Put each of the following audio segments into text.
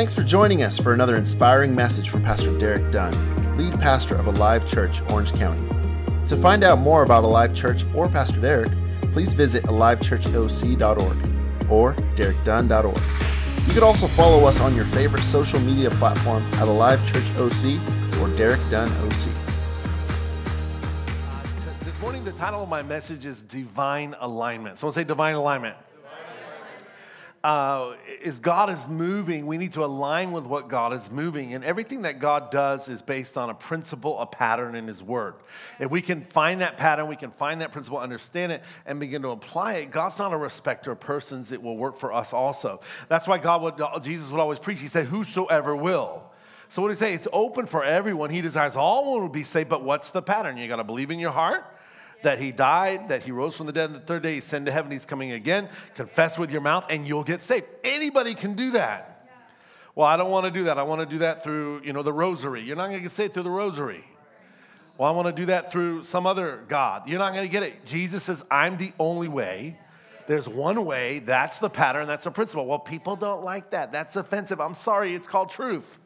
Thanks for joining us for another inspiring message from Pastor Derek Dunn, lead pastor of Alive Church, Orange County. To find out more about Alive Church or Pastor Derek, please visit alivechurchoc.org or derekdunn.org. You could also follow us on your favorite social media platform at Alive Church OC or Derek Dunn OC. Uh, this morning, the title of my message is Divine Alignment. Someone say Divine Alignment. Uh, as God is moving, we need to align with what God is moving. And everything that God does is based on a principle, a pattern in His Word. If we can find that pattern, we can find that principle, understand it, and begin to apply it, God's not a respecter of persons. It will work for us also. That's why God would, Jesus would always preach. He said, Whosoever will. So what do he say? It's open for everyone. He desires all will be saved, but what's the pattern? You got to believe in your heart that he died, that he rose from the dead on the third day, he's sent to heaven, he's coming again. Confess with your mouth, and you'll get saved. Anybody can do that. Well, I don't want to do that. I want to do that through, you know, the rosary. You're not going to get saved through the rosary. Well, I want to do that through some other God. You're not going to get it. Jesus says, I'm the only way. There's one way. That's the pattern. That's the principle. Well, people don't like that. That's offensive. I'm sorry. It's called truth.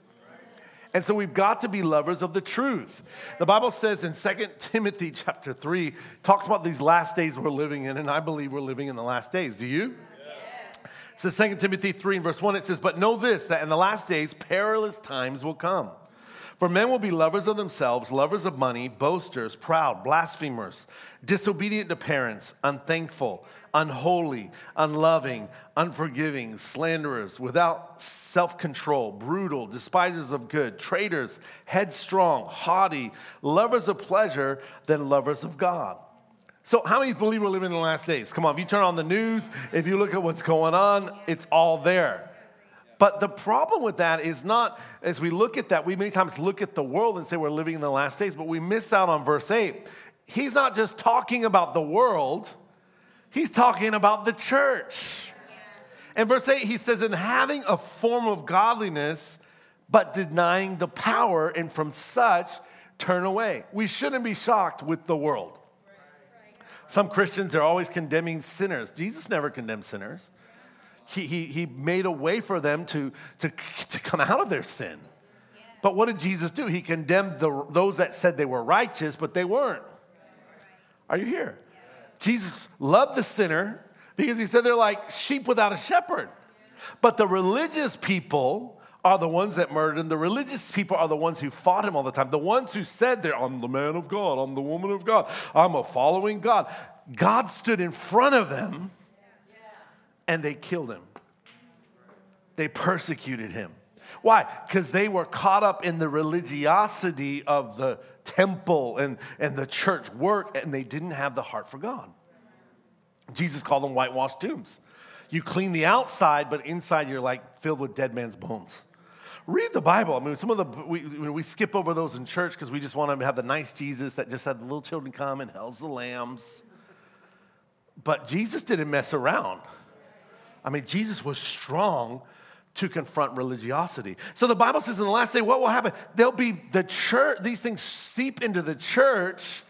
And so we've got to be lovers of the truth. The Bible says in 2 Timothy chapter 3, talks about these last days we're living in, and I believe we're living in the last days. Do you? Yes. Says 2 Timothy 3 and verse 1, it says, But know this, that in the last days perilous times will come. For men will be lovers of themselves, lovers of money, boasters, proud, blasphemers, disobedient to parents, unthankful unholy, unloving, unforgiving, slanderers, without self control, brutal, despisers of good, traitors, headstrong, haughty, lovers of pleasure than lovers of God. So, how many believe we're living in the last days? Come on, if you turn on the news, if you look at what's going on, it's all there. But the problem with that is not, as we look at that, we many times look at the world and say we're living in the last days, but we miss out on verse 8. He's not just talking about the world, He's talking about the church. In verse 8, he says, In having a form of godliness, but denying the power, and from such turn away. We shouldn't be shocked with the world. Some Christians are always condemning sinners. Jesus never condemned sinners. He, he, he made a way for them to, to, to come out of their sin. But what did Jesus do? He condemned the, those that said they were righteous, but they weren't. Are you here? Jesus loved the sinner because he said they're like sheep without a shepherd. But the religious people are the ones that murdered him. The religious people are the ones who fought him all the time. The ones who said they're, I'm the man of God, I'm the woman of God, I'm a following God. God stood in front of them and they killed him. They persecuted him. Why? Because they were caught up in the religiosity of the temple and, and the church work, and they didn't have the heart for God. Jesus called them whitewashed tombs. You clean the outside, but inside you're like filled with dead man's bones. Read the Bible. I mean, some of the, we, we skip over those in church because we just want to have the nice Jesus that just had the little children come and hells the lambs. But Jesus didn't mess around. I mean, Jesus was strong to confront religiosity. So the Bible says in the last day, what will happen? There'll be the church, these things seep into the church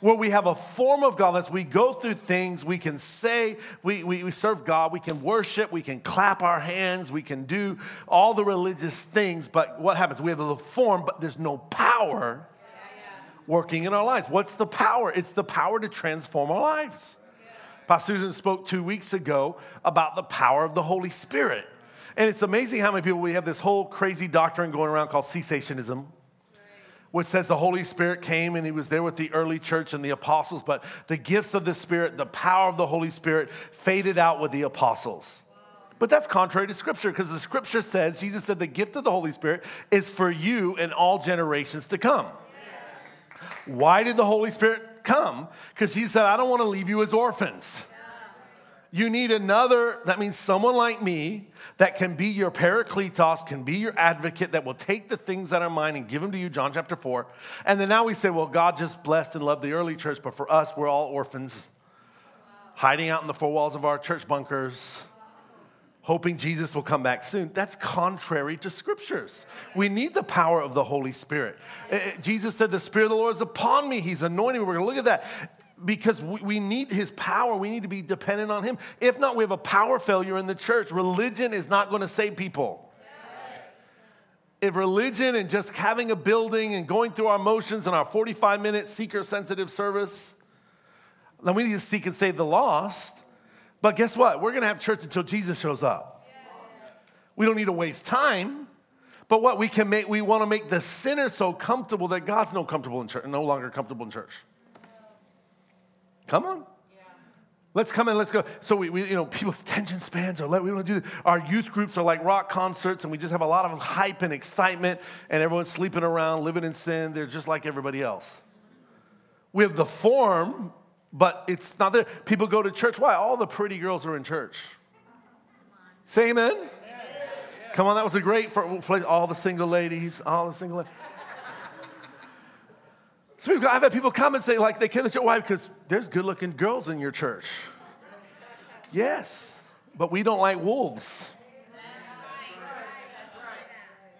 where we have a form of godliness. We go through things, we can say, we, we, we serve God, we can worship, we can clap our hands, we can do all the religious things, but what happens? We have the form, but there's no power working in our lives. What's the power? It's the power to transform our lives. Pastor Susan spoke two weeks ago about the power of the Holy Spirit. And it's amazing how many people we have this whole crazy doctrine going around called cessationism, which says the Holy Spirit came and he was there with the early church and the apostles, but the gifts of the Spirit, the power of the Holy Spirit faded out with the apostles. But that's contrary to Scripture because the Scripture says, Jesus said, the gift of the Holy Spirit is for you and all generations to come. Why did the Holy Spirit come? Because Jesus said, I don't want to leave you as orphans. You need another, that means someone like me that can be your parakletos, can be your advocate, that will take the things that are mine and give them to you, John chapter 4. And then now we say, well, God just blessed and loved the early church, but for us, we're all orphans, hiding out in the four walls of our church bunkers, hoping Jesus will come back soon. That's contrary to scriptures. We need the power of the Holy Spirit. Eh, eh, Jesus said, The Spirit of the Lord is upon me, He's anointing me. We're gonna look at that because we need his power. We need to be dependent on him. If not, we have a power failure in the church. Religion is not going to save people. if religion and just having a building and going through our motions in our 45 minute seeker sensitive service, then we need to seek and save the lost. But guess what? We're going to have church until Jesus shows up. We don't need to waste time. But what we can make, we want to make the sinner so comfortable that God's no comfortable in church, no longer comfortable in church. Come on. Let's come in, let's go. So we, we you know, people's tension spans are, we want to do, our youth groups are like rock concerts and we just have a lot of hype and excitement and everyone's sleeping around, living in sin. They're just like everybody else. We have the form, but it's not there. People go to church. Why? All the pretty girls are in church. Say amen. Come on, that was a great for all the single ladies, all the single ladies. So I've had people come and say, like, they to church. Why? Because there's good looking girls in your church. Yes, but we don't like wolves.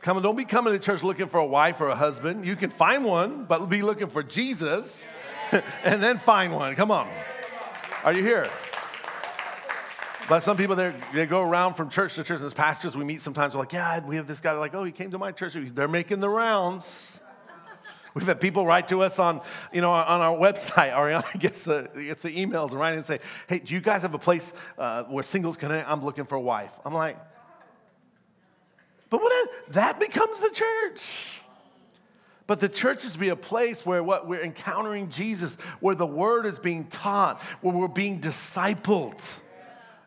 Come on, don't be coming to church looking for a wife or a husband. You can find one, but be looking for Jesus and then find one. Come on. Are you here? But some people, they go around from church to church, and as pastors, we meet sometimes, we're like, yeah, we have this guy, like, oh, he came to my church. They're making the rounds. We've had people write to us on, you know, on our website. Ariana gets the, gets the emails and write and say, hey, do you guys have a place uh, where singles can, I'm looking for a wife. I'm like, but what if that becomes the church? But the church is to be a place where what we're encountering Jesus, where the word is being taught, where we're being discipled.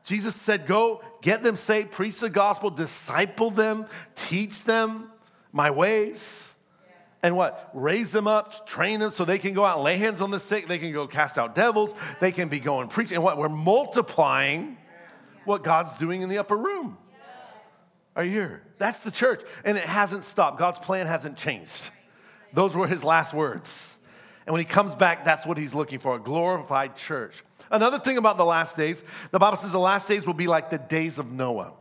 Jesus said, Go get them saved, preach the gospel, disciple them, teach them my ways and what? Raise them up, train them so they can go out and lay hands on the sick. They can go cast out devils. They can be going preaching. And what? We're multiplying what God's doing in the upper room. Are you here? That's the church. And it hasn't stopped. God's plan hasn't changed. Those were his last words. And when he comes back, that's what he's looking for a glorified church. Another thing about the last days, the Bible says the last days will be like the days of Noah.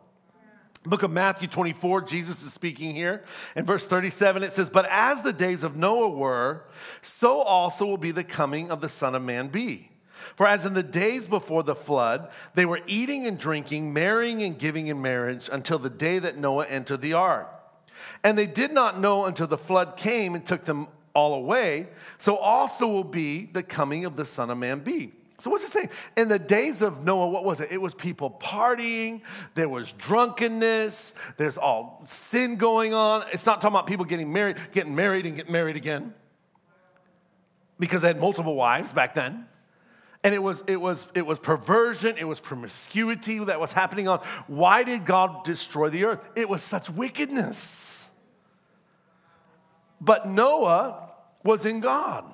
Book of Matthew 24, Jesus is speaking here. In verse 37, it says, But as the days of Noah were, so also will be the coming of the Son of Man be. For as in the days before the flood, they were eating and drinking, marrying and giving in marriage until the day that Noah entered the ark. And they did not know until the flood came and took them all away. So also will be the coming of the Son of Man be. So, what's it saying? In the days of Noah, what was it? It was people partying, there was drunkenness, there's all sin going on. It's not talking about people getting married, getting married and getting married again because they had multiple wives back then. And it was, it was, it was perversion, it was promiscuity that was happening on. Why did God destroy the earth? It was such wickedness. But Noah was in God.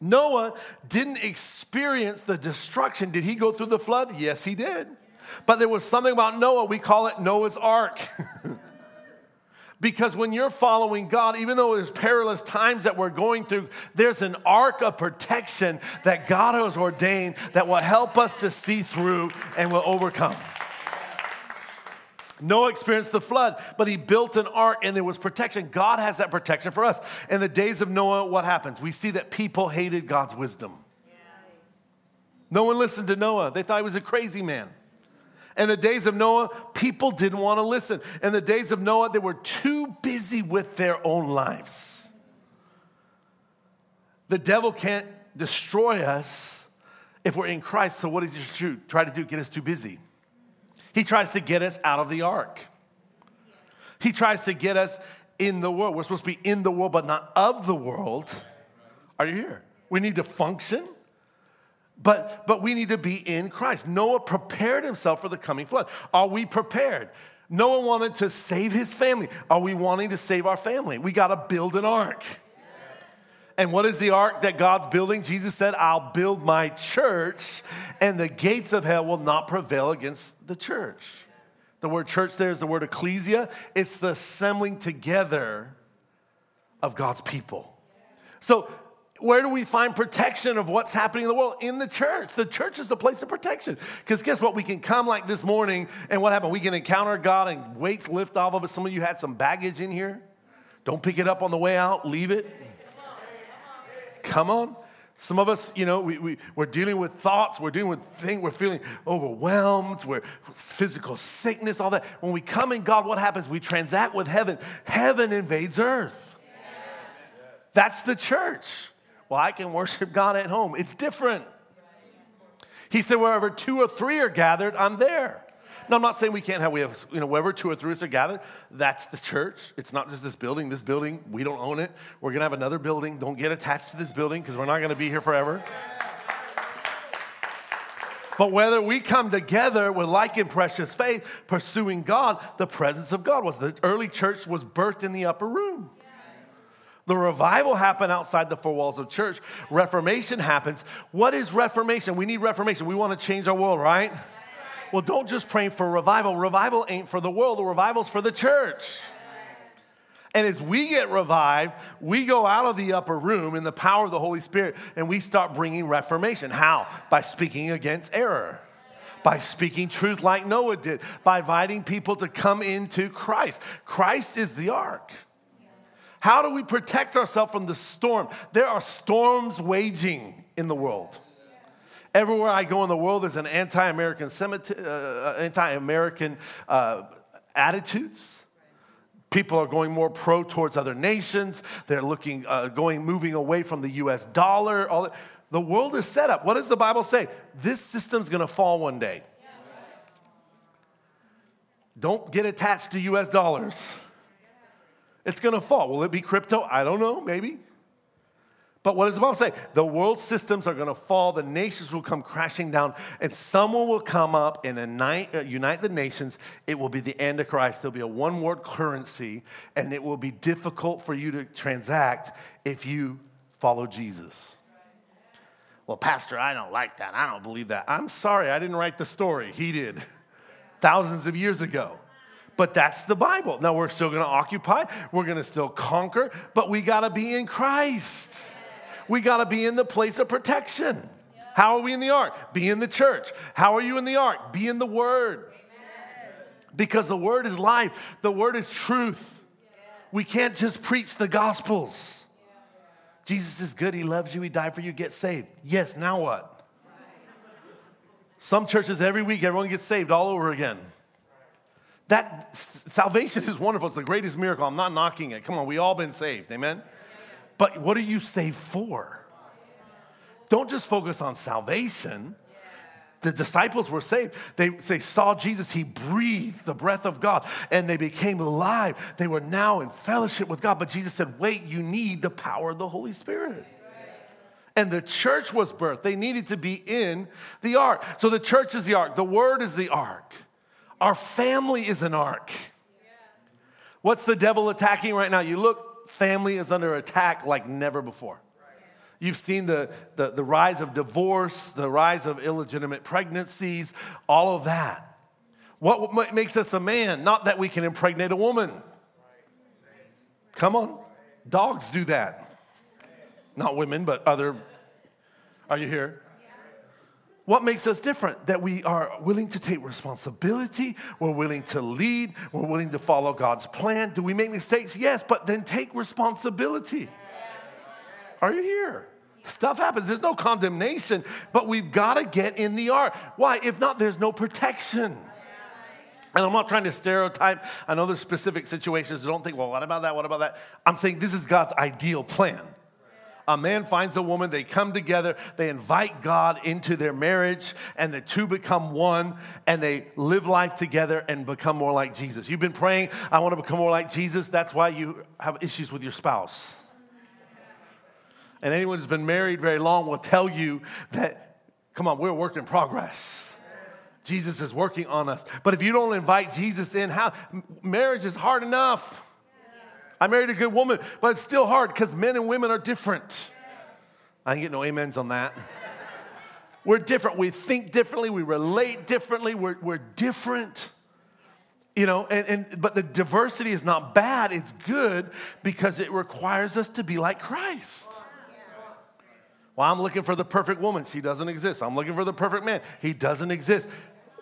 Noah didn't experience the destruction. Did he go through the flood? Yes, he did. But there was something about Noah, we call it Noah's Ark. because when you're following God, even though there's perilous times that we're going through, there's an ark of protection that God has ordained that will help us to see through and will overcome. Noah experienced the flood, but he built an ark and there was protection. God has that protection for us. In the days of Noah, what happens? We see that people hated God's wisdom. No one listened to Noah, they thought he was a crazy man. In the days of Noah, people didn't want to listen. In the days of Noah, they were too busy with their own lives. The devil can't destroy us if we're in Christ. So, what does he try to do? Get us too busy. He tries to get us out of the ark. He tries to get us in the world. We're supposed to be in the world, but not of the world. Are you here? We need to function, but, but we need to be in Christ. Noah prepared himself for the coming flood. Are we prepared? Noah wanted to save his family. Are we wanting to save our family? We got to build an ark. And what is the ark that God's building? Jesus said, I'll build my church, and the gates of hell will not prevail against the church. The word church there is the word ecclesia, it's the assembling together of God's people. So, where do we find protection of what's happening in the world? In the church. The church is the place of protection. Because guess what? We can come like this morning, and what happened? We can encounter God, and weights lift off of us. Some of you had some baggage in here. Don't pick it up on the way out, leave it. Come on. Some of us, you know, we, we, we're dealing with thoughts, we're dealing with things, we're feeling overwhelmed, we're physical sickness, all that. When we come in God, what happens? We transact with heaven. Heaven invades earth. That's the church. Well, I can worship God at home. It's different. He said, wherever two or three are gathered, I'm there. No, I'm not saying we can't have, we have, you know, wherever two or three are gathered, that's the church. It's not just this building. This building, we don't own it. We're going to have another building. Don't get attached to this building because we're not going to be here forever. But whether we come together with like and precious faith, pursuing God, the presence of God was the early church was birthed in the upper room. The revival happened outside the four walls of church. Reformation happens. What is reformation? We need reformation. We want to change our world, right? Well, don't just pray for revival. Revival ain't for the world, the revival's for the church. And as we get revived, we go out of the upper room in the power of the Holy Spirit and we start bringing reformation. How? By speaking against error, by speaking truth like Noah did, by inviting people to come into Christ. Christ is the ark. How do we protect ourselves from the storm? There are storms waging in the world. Everywhere I go in the world, there's an anti-American, uh, anti-American uh, attitudes. People are going more pro towards other nations. They're looking, uh, going, moving away from the U.S. dollar. All that. The world is set up. What does the Bible say? This system's going to fall one day. Don't get attached to U.S. dollars. It's going to fall. Will it be crypto? I don't know, maybe. But what does the Bible say? The world systems are going to fall, the nations will come crashing down, and someone will come up and unite, uh, the nations. It will be the Antichrist. There'll be a one world currency, and it will be difficult for you to transact if you follow Jesus. Well, Pastor, I don't like that. I don't believe that. I'm sorry, I didn't write the story. He did thousands of years ago. But that's the Bible. Now we're still going to occupy, we're going to still conquer, but we got to be in Christ. We got to be in the place of protection. How are we in the ark? Be in the church. How are you in the ark? Be in the word. Because the word is life, the word is truth. We can't just preach the gospels. Jesus is good, he loves you, he died for you, get saved. Yes, now what? Some churches every week, everyone gets saved all over again. That salvation is wonderful. It's the greatest miracle. I'm not knocking it. Come on, we all been saved. Amen. But what are you saved for? Don't just focus on salvation. The disciples were saved. They, they saw Jesus. He breathed the breath of God and they became alive. They were now in fellowship with God. But Jesus said, Wait, you need the power of the Holy Spirit. And the church was birthed. They needed to be in the ark. So the church is the ark, the word is the ark. Our family is an ark. What's the devil attacking right now? You look, family is under attack like never before. You've seen the, the, the, rise of divorce, the rise of illegitimate pregnancies, all of that. What makes us a man? Not that we can impregnate a woman. Come on. Dogs do that. Not women, but other. Are you here? What makes us different? That we are willing to take responsibility, we're willing to lead, we're willing to follow God's plan. Do we make mistakes? Yes, but then take responsibility. Are you here? Stuff happens. There's no condemnation, but we've got to get in the ark. Why? If not, there's no protection. And I'm not trying to stereotype. I know there's specific situations. Don't think, well, what about that? What about that? I'm saying this is God's ideal plan a man finds a woman, they come together, they invite God into their marriage, and the two become one, and they live life together and become more like Jesus. You've been praying, I want to become more like Jesus. That's why you have issues with your spouse. And anyone who's been married very long will tell you that, come on, we're a work in progress. Jesus is working on us. But if you don't invite Jesus in, how marriage is hard enough. I married a good woman, but it's still hard because men and women are different. I didn't get no amens on that. We're different. We think differently. We relate differently. We're, we're different. You know, and, and but the diversity is not bad, it's good because it requires us to be like Christ. Well, I'm looking for the perfect woman. She doesn't exist. I'm looking for the perfect man. He doesn't exist.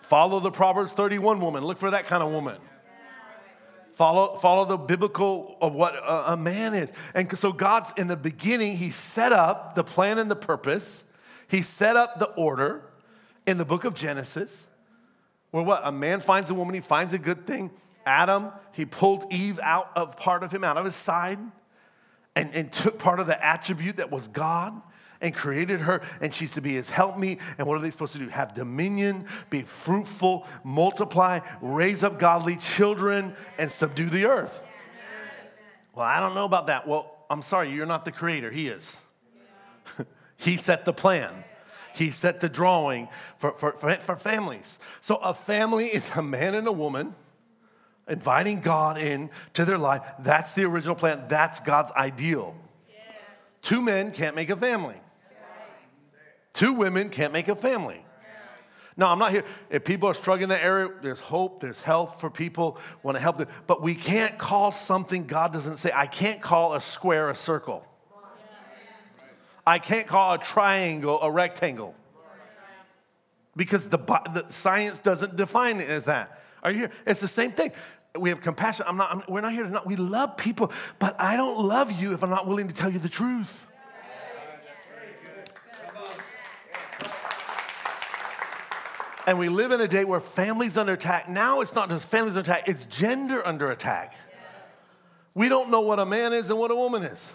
Follow the Proverbs 31 woman. Look for that kind of woman Follow, follow the biblical of what a, a man is. And so God's in the beginning, he set up the plan and the purpose. He set up the order in the book of Genesis. Where what? A man finds a woman, he finds a good thing. Adam, he pulled Eve out of part of him, out of his side, and, and took part of the attribute that was God and created her, and she's to be his helpmeet. And what are they supposed to do? Have dominion, be fruitful, multiply, raise up godly children, and subdue the earth. Well, I don't know about that. Well, I'm sorry, you're not the creator, he is. he set the plan. He set the drawing for, for, for, for families. So a family is a man and a woman inviting God in to their life. That's the original plan. That's God's ideal. Yes. Two men can't make a family. Two women can't make a family. No, I'm not here. If people are struggling in that area, there's hope, there's health for people, want to help them. But we can't call something God doesn't say. I can't call a square a circle. I can't call a triangle a rectangle. Because the, the science doesn't define it as that. Are you here? It's the same thing. We have compassion. I'm not, I'm, we're not here to not, we love people, but I don't love you if I'm not willing to tell you the truth. And we live in a day where families under attack. Now it's not just families under attack, it's gender under attack. We don't know what a man is and what a woman is.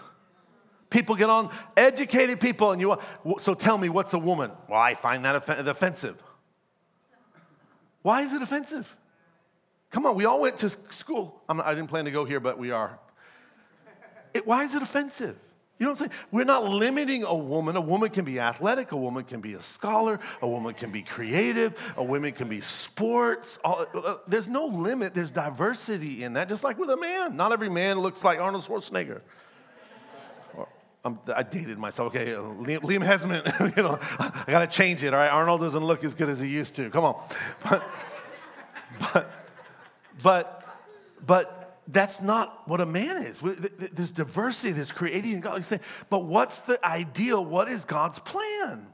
People get on, educated people, and you, so tell me, what's a woman? Well, I find that offensive. Why is it offensive? Come on, we all went to school. Not, i didn't plan to go here, but we are. It, why is it offensive? You know what I'm saying? We're not limiting a woman. A woman can be athletic, a woman can be a scholar, a woman can be creative, a woman can be sports. Uh, there's no limit, there's diversity in that, just like with a man. Not every man looks like Arnold Schwarzenegger. i dated myself. Okay, Liam, Liam Hemsworth, you know, I got to change it. All right, Arnold doesn't look as good as he used to. Come on, but, but, but, but that's not what a man is. There's diversity, there's creating in God. You say, but what's the ideal? What is God's plan?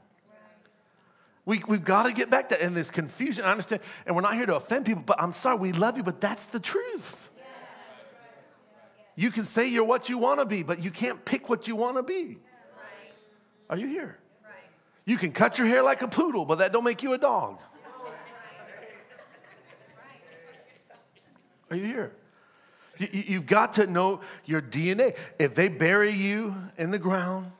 We, we've got to get back to and there's confusion. I understand, and we're not here to offend people, but I'm sorry, we love you, but that's the truth. You can say you're what you want to be, but you can't pick what you want to be. Are you here? You can cut your hair like a poodle, but that don't make you a dog. Are you here? You've got to know your DNA. If they bury you in the ground,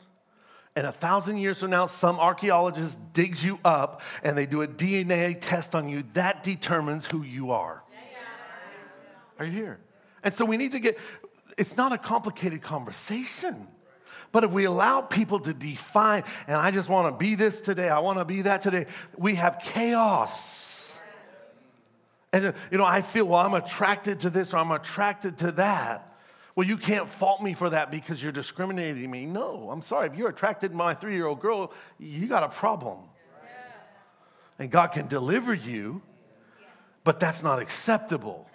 and a thousand years from now, some archaeologist digs you up and they do a DNA test on you, that determines who you are. Are you here? And so we need to get, it's not a complicated conversation. But if we allow people to define, and I just want to be this today, I want to be that today, we have chaos. And, you know, I feel, well, I'm attracted to this or I'm attracted to that. Well, you can't fault me for that because you're discriminating me. No, I'm sorry. If you're attracted to my three year old girl, you got a problem. And God can deliver you, but that's not acceptable.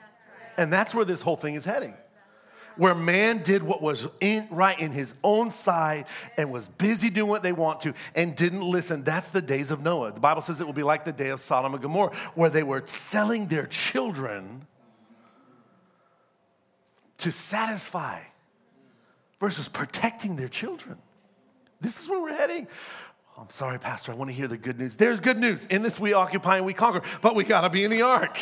And that's where this whole thing is heading where man did what was in, right in his own side and was busy doing what they want to and didn't listen. That's the days of Noah. The Bible says it will be like the day of Sodom and Gomorrah, where they were selling their children to satisfy versus protecting their children. This is where we're heading. I'm sorry, Pastor, I want to hear the good news. There's good news. In this we occupy and we conquer, but we got to be in the ark.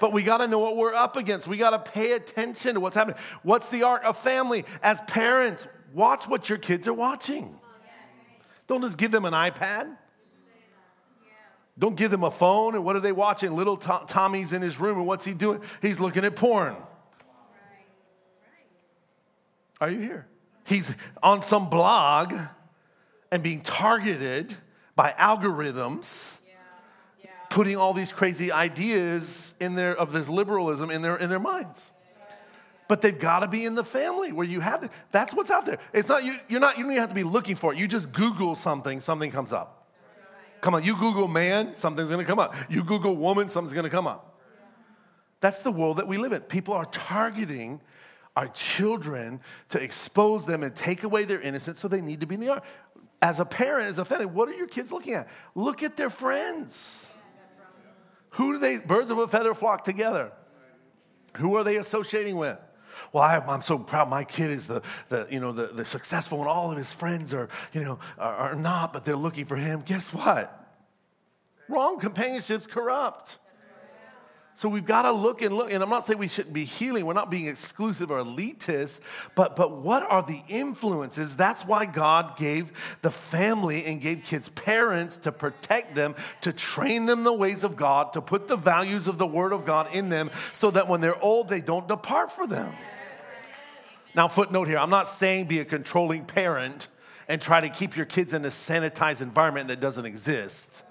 But we got to know what we're up against. We got to pay attention to what's happening. What's the art of family? As parents, watch what your kids are watching. Don't just give them an iPad. Don't give them a phone. And what are they watching? Little Tommy's in his room, and what's he doing? He's looking at porn. Are you here? He's on some blog and being targeted by algorithms putting all these crazy ideas in their, of this liberalism in their, in their minds. But they've got to be in the family where you have it. That's what's out there. It's not you. You're not. You don't even have to be looking for it. You just Google something. Something comes up. Come on. You Google man. Something's going to come up. You Google woman. Something's going to come up. That's the world that we live in. People are targeting our children to expose them and take away their innocence, so they need to be in the ark. As a parent, as a family, what are your kids looking at? Look at their friends. Who do they, birds of a feather flock together? Who are they associating with? Well, I, am so proud. My kid is the, the you know, the, the successful, and all of his friends are, you know, are, are not, but they're looking for him. Guess what? Wrong companionship's corrupt. So we've got to look and look. And I'm not saying we shouldn't be healing. We're not being exclusive or elitist. But, but what are the influences? That's why God gave the family and gave kids parents to protect them, to train them the ways of God, to put the values of the Word of God in them so that when they're old, they don't depart from them. Now, footnote here I'm not saying be a controlling parent and try to keep your kids in a sanitized environment that doesn't exist.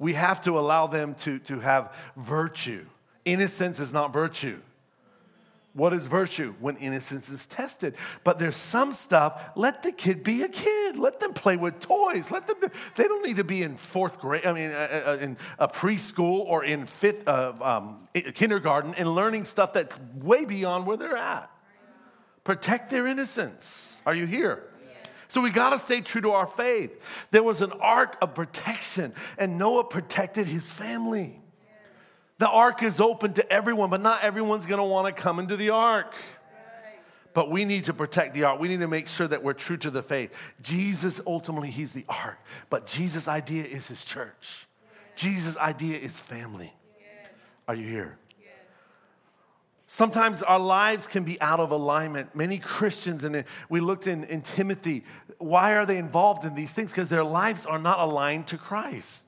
We have to allow them to, to have virtue. Innocence is not virtue. What is virtue? When innocence is tested. But there's some stuff, let the kid be a kid. Let them play with toys. Let them, they don't need to be in fourth grade, I mean, uh, uh, in a preschool or in fifth, uh, um, kindergarten and learning stuff that's way beyond where they're at. Protect their innocence. Are you here? So we got to stay true to our faith. There was an ark of protection, and Noah protected his family. The ark is open to everyone, but not everyone's going to want to come into the ark. But we need to protect the ark. We need to make sure that we're true to the faith. Jesus, ultimately, he's the ark, but Jesus' idea is his church. Jesus' idea is family. Are you here? Sometimes our lives can be out of alignment. Many Christians, and we looked in, in Timothy, why are they involved in these things? Because their lives are not aligned to Christ.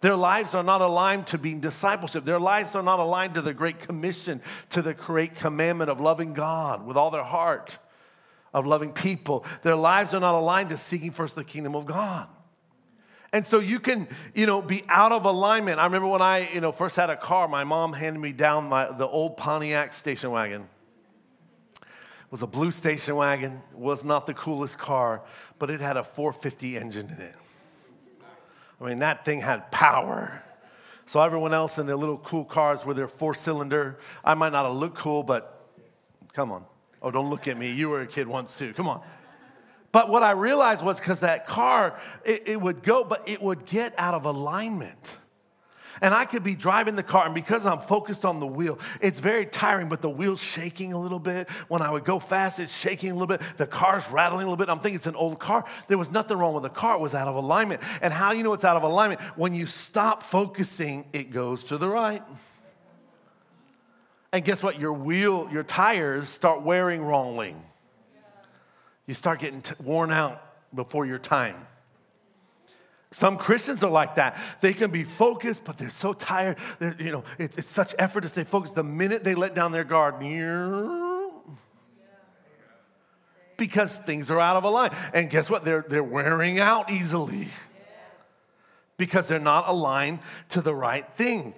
Their lives are not aligned to being discipleship. Their lives are not aligned to the Great Commission, to the great commandment of loving God with all their heart, of loving people. Their lives are not aligned to seeking first the kingdom of God. And so you can, you know, be out of alignment. I remember when I, you know, first had a car, my mom handed me down my, the old Pontiac station wagon. It was a blue station wagon. Was not the coolest car, but it had a 450 engine in it. I mean, that thing had power. So everyone else in their little cool cars with their four cylinder, I might not have looked cool, but come on. Oh, don't look at me. You were a kid once too. Come on. But what I realized was because that car, it, it would go, but it would get out of alignment. And I could be driving the car, and because I'm focused on the wheel, it's very tiring, but the wheel's shaking a little bit. When I would go fast, it's shaking a little bit. The car's rattling a little bit. I'm thinking it's an old car. There was nothing wrong with the car, it was out of alignment. And how do you know it's out of alignment? When you stop focusing, it goes to the right. And guess what? Your wheel, your tires start wearing wrongly you start getting t- worn out before your time. Some Christians are like that. They can be focused, but they're so tired. They're, you know, it's, it's such effort to stay focused. The minute they let down their guard, because things are out of alignment. And guess what? They're, they're wearing out easily because they're not aligned to the right thing.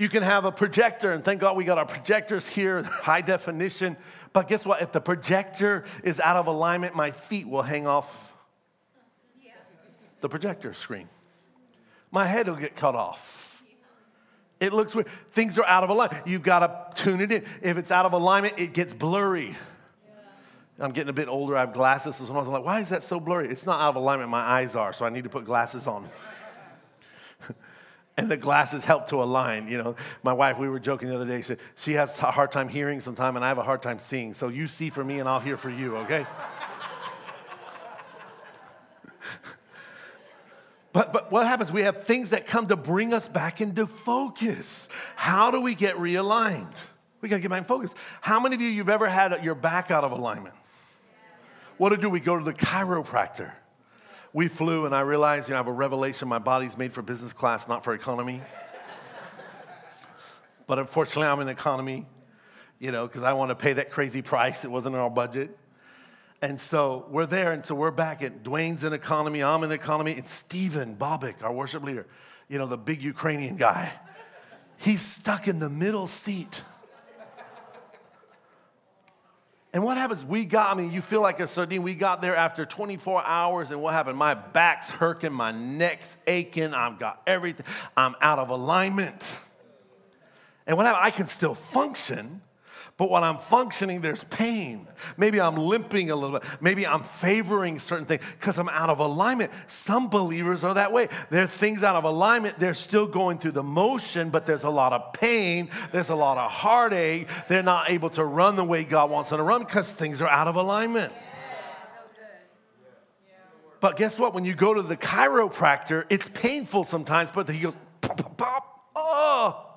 You can have a projector, and thank God we got our projectors here, high definition. But guess what? If the projector is out of alignment, my feet will hang off the projector screen. My head will get cut off. It looks weird. Things are out of alignment. You've got to tune it in. If it's out of alignment, it gets blurry. I'm getting a bit older. I have glasses. So sometimes I'm like, why is that so blurry? It's not out of alignment. My eyes are, so I need to put glasses on and the glasses help to align. You know, my wife, we were joking the other day. She, she has a hard time hearing sometimes, and I have a hard time seeing. So you see for me, and I'll hear for you, okay? but, but what happens? We have things that come to bring us back into focus. How do we get realigned? We got to get back in focus. How many of you you've ever had your back out of alignment? What to do? We go to the chiropractor we flew, and I realized, you know, I have a revelation my body's made for business class, not for economy. but unfortunately, I'm in economy, you know, because I want to pay that crazy price. It wasn't in our budget. And so we're there, and so we're back at Dwayne's in economy, I'm in economy, and Stephen Bobik, our worship leader, you know, the big Ukrainian guy. He's stuck in the middle seat. And what happens? We got, I mean, you feel like a sardine. We got there after 24 hours, and what happened? My back's hurting, my neck's aching, I've got everything. I'm out of alignment. And what happened? I can still function, But when I'm functioning, there's pain. Maybe I'm limping a little bit. Maybe I'm favoring certain things because I'm out of alignment. Some believers are that way. There are things out of alignment. They're still going through the motion, but there's a lot of pain. There's a lot of heartache. They're not able to run the way God wants them to run because things are out of alignment. But guess what? When you go to the chiropractor, it's painful sometimes, but he goes, pop, pop, pop. Oh,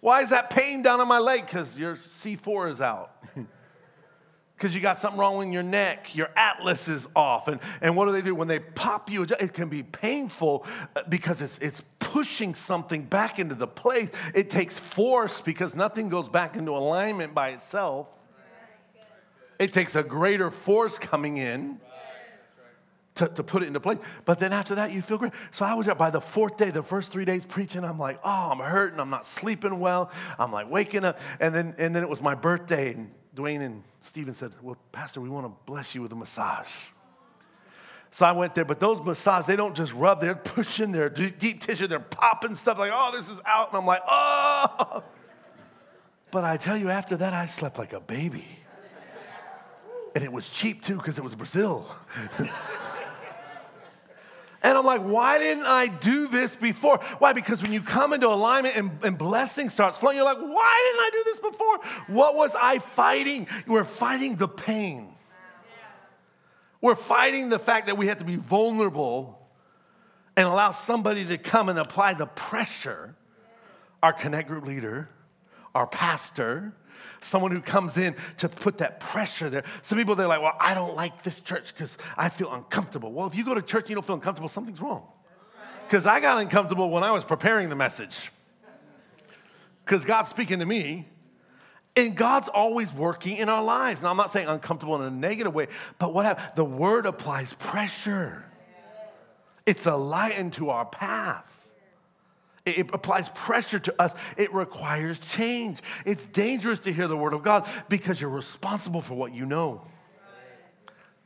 why is that pain down on my leg? Because your C4 is out. Because you got something wrong with your neck, your atlas is off. And, and what do they do? When they pop you, it can be painful uh, because it's, it's pushing something back into the place. It takes force because nothing goes back into alignment by itself. It takes a greater force coming in to, to put it into place. But then after that, you feel great. So I was there by the fourth day, the first three days preaching. I'm like, oh, I'm hurting. I'm not sleeping well. I'm like waking up. And then, and then it was my birthday. And Dwayne and Stephen said, well, Pastor, we want to bless you with a massage. So I went there, but those massages, they don't just rub, they're pushing their deep tissue, they're popping stuff like, oh, this is out. And I'm like, oh. But I tell you, after that, I slept like a baby. And it was cheap too, because it was Brazil. And I'm like, why didn't I do this before? Why? Because when you come into alignment and, and blessing starts flowing, you're like, why didn't I do this before? What was I fighting? We're fighting the pain. We're fighting the fact that we have to be vulnerable and allow somebody to come and apply the pressure. Our connect group leader, our pastor, someone who comes in to put that pressure there. Some people, they're like, well, I don't like this church because I feel uncomfortable. Well, if you go to church and you don't feel uncomfortable, something's wrong. Because I got uncomfortable when I was preparing the message. Because God's speaking to me, and God's always working in our lives. Now, I'm not saying uncomfortable in a negative way, but what happened? The word applies pressure. It's a light into our path. It applies pressure to us. It requires change. It's dangerous to hear the word of God because you're responsible for what you know.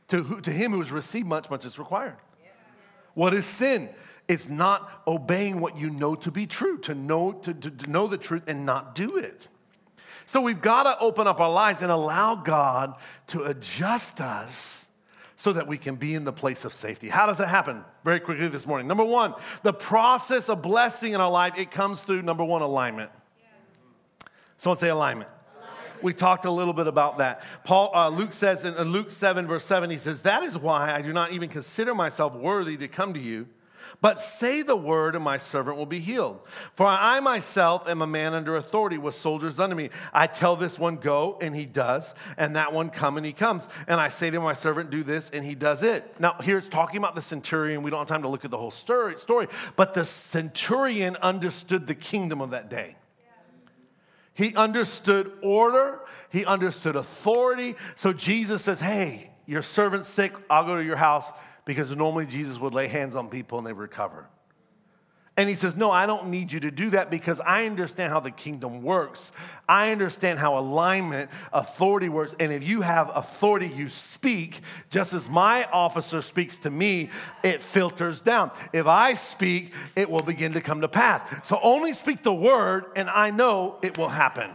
To, who, to him who has received much, much is required. What is sin? It's not obeying what you know to be true, to know, to, to, to know the truth and not do it. So we've got to open up our lives and allow God to adjust us so that we can be in the place of safety. How does that happen? Very quickly this morning. Number one, the process of blessing in our life, it comes through number one, alignment. Someone say alignment. We talked a little bit about that. Paul, uh, Luke says in Luke 7, verse 7, he says, That is why I do not even consider myself worthy to come to you but say the word, and my servant will be healed. For I myself am a man under authority with soldiers under me. I tell this one, go, and he does, and that one, come, and he comes. And I say to my servant, do this, and he does it. Now, here it's talking about the centurion. We don't have time to look at the whole story, story but the centurion understood the kingdom of that day. He understood order, he understood authority. So Jesus says, Hey, your servant's sick, I'll go to your house because normally Jesus would lay hands on people and they would recover. And he says, No, I don't need you to do that because I understand how the kingdom works. I understand how alignment, authority works. And if you have authority, you speak, just as my officer speaks to me, it filters down. If I speak, it will begin to come to pass. So only speak the word, and I know it will happen.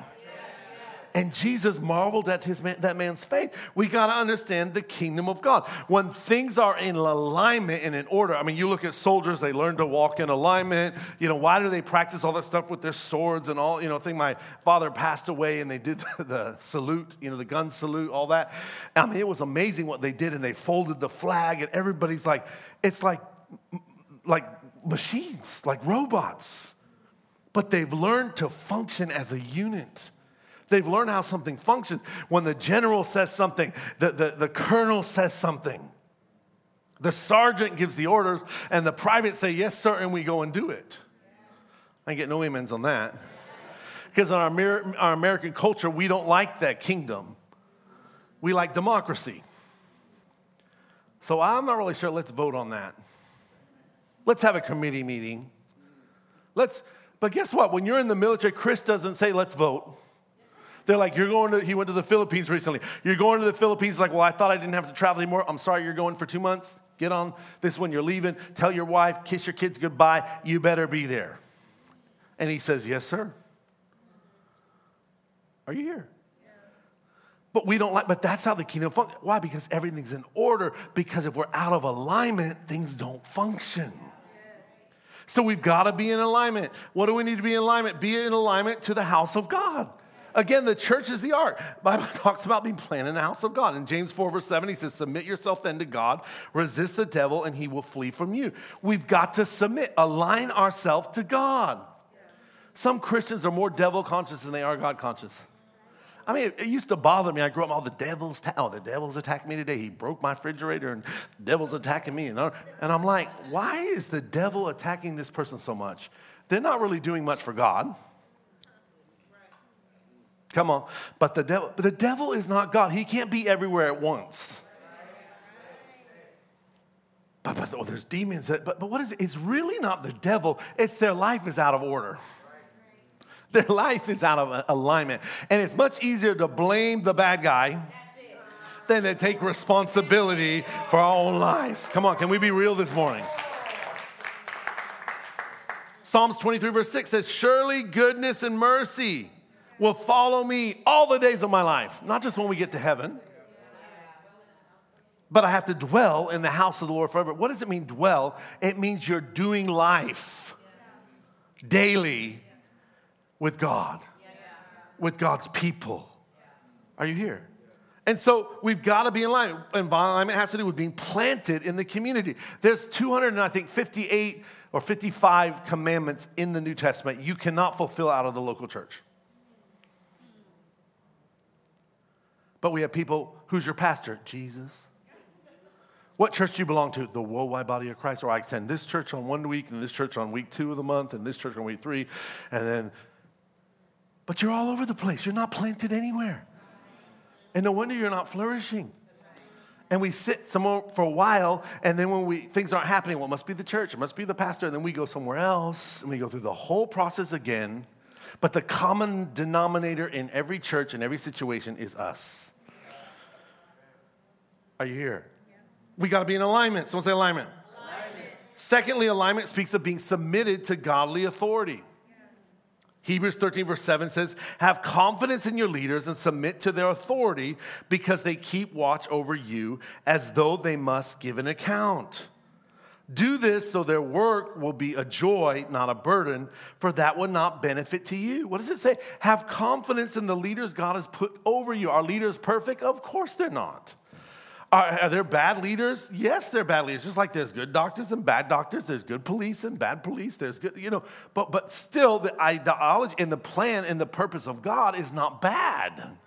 And Jesus marveled at his man, that man's faith. We got to understand the kingdom of God. When things are in alignment and in order, I mean, you look at soldiers, they learn to walk in alignment. You know, why do they practice all that stuff with their swords and all? You know, I think my father passed away and they did the salute, you know, the gun salute, all that. I mean, it was amazing what they did. And they folded the flag, and everybody's like, it's like, like machines, like robots. But they've learned to function as a unit. They've learned how something functions. When the general says something, the, the, the colonel says something. The sergeant gives the orders, and the private say, Yes, sir, and we go and do it. I get no amens on that. Because in our, our American culture, we don't like that kingdom. We like democracy. So I'm not really sure. Let's vote on that. Let's have a committee meeting. Let's, but guess what? When you're in the military, Chris doesn't say, let's vote. They're like, you're going to, he went to the Philippines recently. You're going to the Philippines. Like, well, I thought I didn't have to travel anymore. I'm sorry, you're going for two months. Get on this when you're leaving. Tell your wife, kiss your kids goodbye. You better be there. And he says, yes, sir. Are you here? But we don't like, but that's how the kingdom functions. Why? Because everything's in order. Because if we're out of alignment, things don't function. So we've got to be in alignment. What do we need to be in alignment? Be in alignment to the house of God. Again, the church is the ark. Bible talks about being planted in the house of God. In James 4, verse 7, he says, Submit yourself then to God, resist the devil, and he will flee from you. We've got to submit, align ourselves to God. Some Christians are more devil conscious than they are God conscious. I mean, it, used to bother me. I grew up, all oh, the devil's, ta- oh, the devil's attacking me today. He broke my refrigerator and the devil's attacking me. And, and I'm like, why is the devil attacking this person so much? They're not really doing much for God. Come on. But the devil, but the devil is not God. He can't be everywhere at once. But, but oh, there's demons that, but, but what is it? It's really not the devil. It's their life is out of order. Their life is out of alignment. And it's much easier to blame the bad guy than to take responsibility for our own lives. Come on, can we be real this morning? Psalms 23, verse 6 says, Surely goodness and mercy will follow me all the days of my life. Not just when we get to heaven, but I have to dwell in the house of the Lord forever. What does it mean, dwell? It means you're doing life daily with God, with God's people. Are you here? And so we've got to be in line. And alignment has to do with being planted in the community. There's 200 and I think 58 or 55 commandments in the New Testament you cannot fulfill out of the local church. But we have people, who's your pastor? Jesus. What church do you belong to? The worldwide body of Christ. Or I attend this church on one week, and this church on week two of the month, and this church on week three, and then but you're all over the place. You're not planted anywhere. And no wonder you're not flourishing. And we sit somewhere for a while, and then when we things aren't happening, well, it must be the church, it must be the pastor, and then we go somewhere else, and we go through the whole process again. But the common denominator in every church and every situation is us. Are you here? We got to be in alignment. Someone say alignment. alignment. Secondly, alignment speaks of being submitted to godly authority. Hebrews 13, verse 7 says, Have confidence in your leaders and submit to their authority because they keep watch over you as though they must give an account. Do this so their work will be a joy, not a burden, for that would not benefit to you. What does it say? Have confidence in the leaders God has put over you. Are leaders perfect? Of course they're not. Are, are, there bad leaders? Yes, they're bad leaders. Just like there's good doctors and bad doctors, there's good police and bad police. There's good, you know, but but still, the ideology and the plan and the purpose of God is not bad.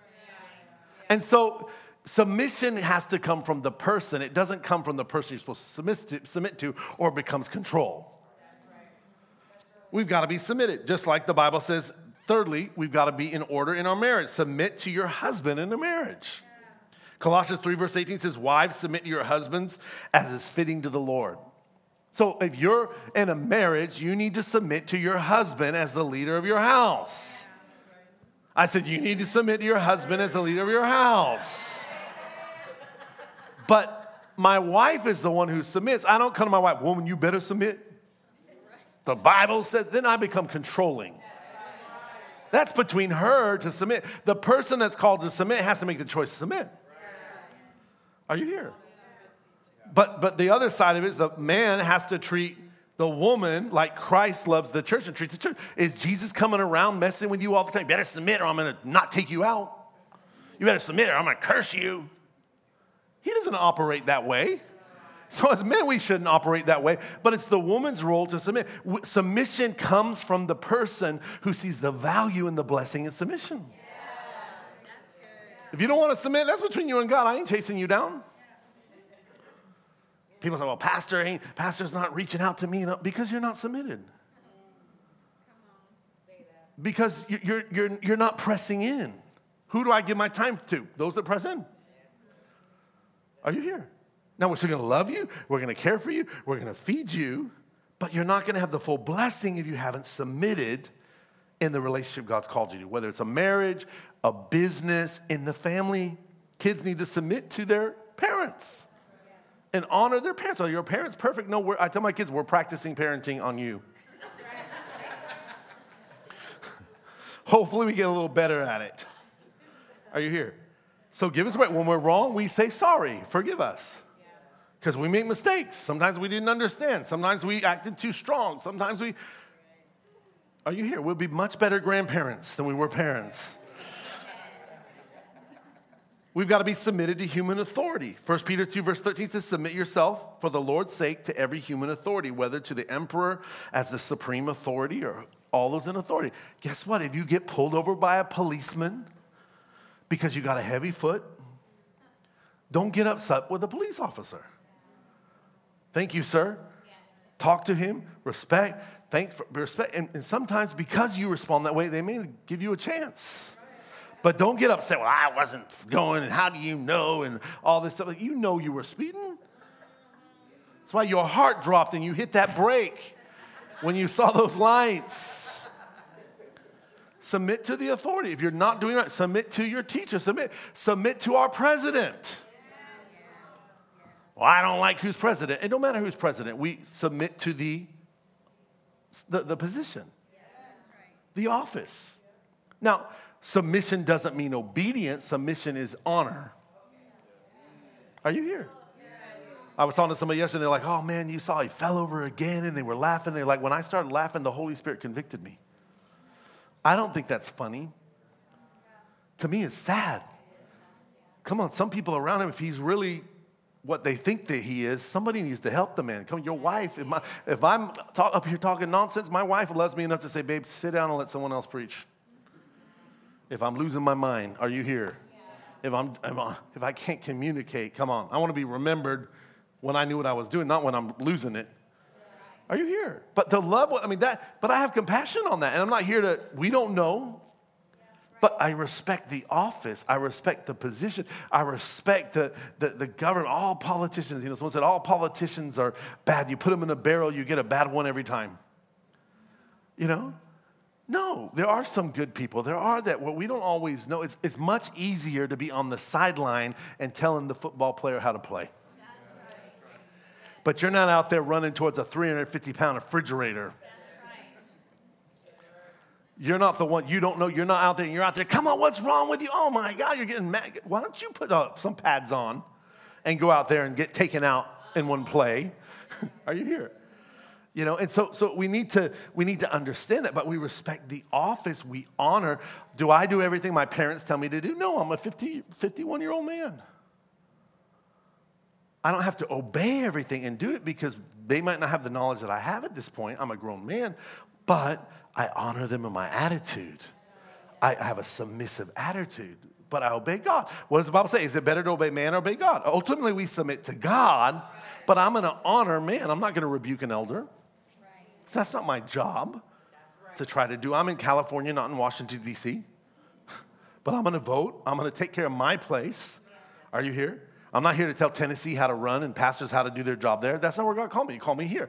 And so, submission has to come from the person. It doesn't come from the person you're supposed to submit to, submit to or becomes control. We've got to be submitted, just like the Bible says. Thirdly, we've got to be in order in our marriage. Submit to your husband in a marriage. Colossians 3, verse 18 says, Wives, submit to your husbands as is fitting to the Lord. So if you're in a marriage, you need to submit to your husband as the leader of your house. I said, You need to submit to your husband as the leader of your house. But my wife is the one who submits. I don't come to my wife, Woman, you better submit. The Bible says, then I become controlling. That's between her to submit. The person that's called to submit has to make the choice to submit. Are you here? But, but the other side of it is the man has to treat the woman like Christ loves the church and treats the church. Is Jesus coming around messing with you all the time? You better submit or I'm to not take you out. You better submit or I'm to curse you. He doesn't operate that way. So, as men, we shouldn't operate that way, but it's the woman's role to submit. Submission comes from the person who sees the value and the blessing in submission. If you don't want to submit, that's between you and God. I ain't chasing you down. People say, well, pastor ain't, pastor's not reaching out to me because you're not submitted. Because you're, you're, you're not pressing in. Who do I give my time to? Those that press in. Are you here? Now, we're still going to love you. We're going to care for you. We're going to feed you. But you're not going to have the full blessing if you haven't submitted in the relationship God's called you to, whether it's a marriage, a business, in the family. Kids need to submit to their parents and honor their parents. Are your parents perfect? No, I tell my kids, we're practicing parenting on you. Hopefully, we get a little better at it. Are you here? So give us a break. When we're wrong, we say sorry, forgive us. Because we make mistakes. Sometimes we didn't understand. Sometimes we acted too strong. Sometimes we. Are you here? We'll be much better grandparents than we were parents. We've got to be submitted to human authority. 1 Peter 2, verse 13 says, Submit yourself for the Lord's sake to every human authority, whether to the emperor as the supreme authority or all those in authority. Guess what? If you get pulled over by a policeman because you got a heavy foot, don't get upset with a police officer. Thank you, sir. Talk to him, respect, thanks for respect. And, and sometimes because you respond that way, they may give you a chance. But don't get upset. Well, I wasn't going, and how do you know? And all this stuff. Like, You know you were speeding. That's why your heart dropped and you hit that brake when you saw those lights. Submit to the authority. If you're not doing right, submit to your teacher. Submit, submit to our president. Well, I don't like who's president. It don't matter who's president. We submit to the, the, the position, the office. Now, Submission doesn't mean obedience, submission is honor. Are you here? I was talking to somebody yesterday, they're like, oh man, you saw he fell over again, and they were laughing. They're like, when I started laughing, the Holy Spirit convicted me. I don't think that's funny. To me, it's sad. Come on, some people around him, if he's really what they think that he is, somebody needs to help the man. Come, your wife. If, my, if I'm talk, up here talking nonsense, my wife loves me enough to say, "Babe, sit down and let someone else preach." if I'm losing my mind, are you here? If, I'm, if, I, if I can't communicate, come on. I want to be remembered when I knew what I was doing, not when I'm losing it. Are you here? But to love, I mean, that, but I have compassion on that. And I'm not here to, we don't know. But I respect the office. I respect the position. I respect the, the, the, government. All politicians, you know, someone said all politicians are bad. You put them in a barrel, you get a bad one every time. You know? No, there are some good people. There are that what we don't always know. It's, it's much easier to be on the sideline and telling the football player how to play. But you're not out there running towards a 350 pound refrigerator. You're not the one, you don't know, you're not out there, you're out there, come on, what's wrong with you? Oh my God, you're getting mad. Why don't you put uh, some pads on and go out there and get taken out in one play? are you here? You know, and so, so we, need to, we need to understand that, but we respect the office, we honor. Do I do everything my parents tell me to do? No, I'm a 50, 51 year old man. I don't have to obey everything and do it because they might not have the knowledge that I have at this point. I'm a grown man, but I honor them in my attitude. I have a submissive attitude, but I obey God. What does the Bible say? Is it better to obey man or obey God? Ultimately, we submit to God, but I'm going to honor man. I'm not going to rebuke an elder. So that's not my job to try to do. I'm in California, not in Washington, D.C. but I'm going to vote. I'm going to take care of my place. Are you here? I'm not here to tell Tennessee how to run and pastors how to do their job there. That's not where God called me. He called me here.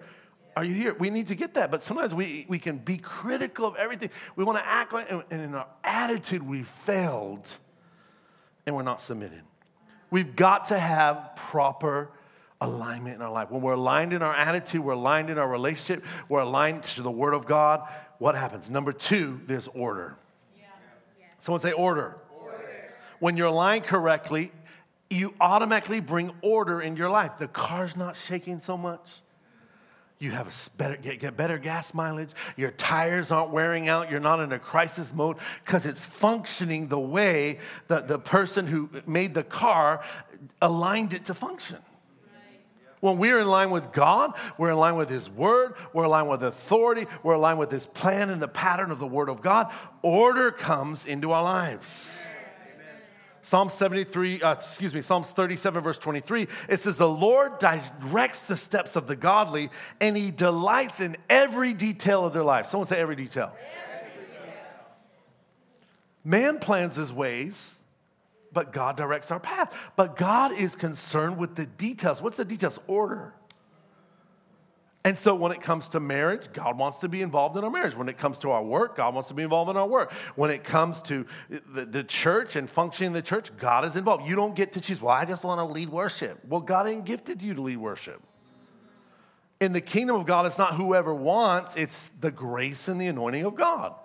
Are you here? We need to get that. But sometimes we, we can be critical of everything. We want to act like, and in our attitude, we failed and we're not submitted. We've got to have proper alignment in our life. When we're aligned in our attitude, we're aligned in our relationship, we're aligned to the Word of God, what happens? Number two, there's order. Yeah. Yeah. Someone say order. order. When you're aligned correctly, you automatically bring order in your life. The car's not shaking so much. You have a better, get, get better gas mileage. Your tires aren't wearing out. You're not in a crisis mode because it's functioning the way that the person who made the car aligned it to function. When we're in line with God, we're in line with His Word, we're in line with authority, we're in line with His plan and the pattern of the Word of God, order comes into our lives. Psalm 73, uh, excuse me, Psalms 37, verse 23, it says, The Lord directs the steps of the godly, and He delights in every detail of their life. Someone say, every detail. Every detail. Man plans his ways, but God directs our path. But God is concerned with the details. What's the details? Order. And so when it comes to marriage, God wants to be involved in our marriage. When it comes to our work, God wants to be involved in our work. When it comes to the, the church and functioning in the church, God is involved. You don't get to choose, well, I just want to lead worship. Well, God ain't gifted you to lead worship. In the kingdom of God, it's not whoever wants, it's the grace and the anointing of God.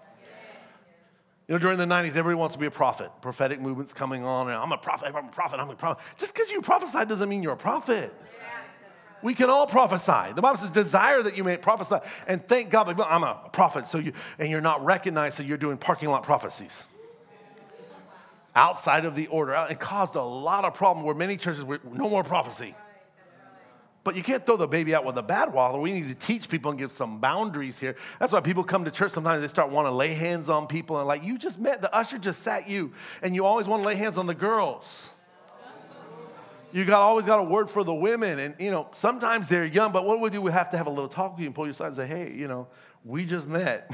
You know, during the 90s, everybody wants to be a prophet. Prophetic movements coming on, and I'm a prophet, I'm a prophet, I'm a prophet. Just because you prophesy doesn't mean you're a prophet. We can all prophesy. The Bible says, desire that you may prophesy. And thank God, I'm a prophet, so you, and you're not recognized, so you're doing parking lot prophecies. Outside of the order. Uh, it caused a lot of problem where many churches were no more prophecy. But you can't throw the baby out with the bathwater. We need to teach people and give some boundaries here. That's why people come to church sometimes they start wanting to lay hands on people and like you just met the usher just sat you and you always want to lay hands on the girls. You got always got a word for the women, and you know sometimes they're young. But what we do, we have to have a little talk with you and pull you aside and say, "Hey, you know, we just met.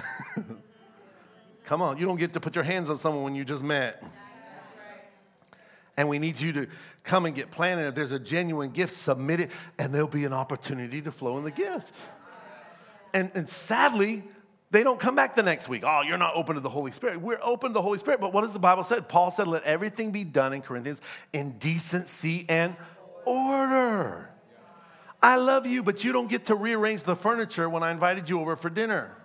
Come on, you don't get to put your hands on someone when you just met." And we need you to come and get planted. If there's a genuine gift, submit it, and there'll be an opportunity to flow in the gift. And, and sadly, they don't come back the next week. Oh, you're not open to the Holy Spirit. We're open to the Holy Spirit. But what does the Bible say? Paul said, let everything be done in Corinthians in decency and order. I love you, but you don't get to rearrange the furniture when I invited you over for dinner.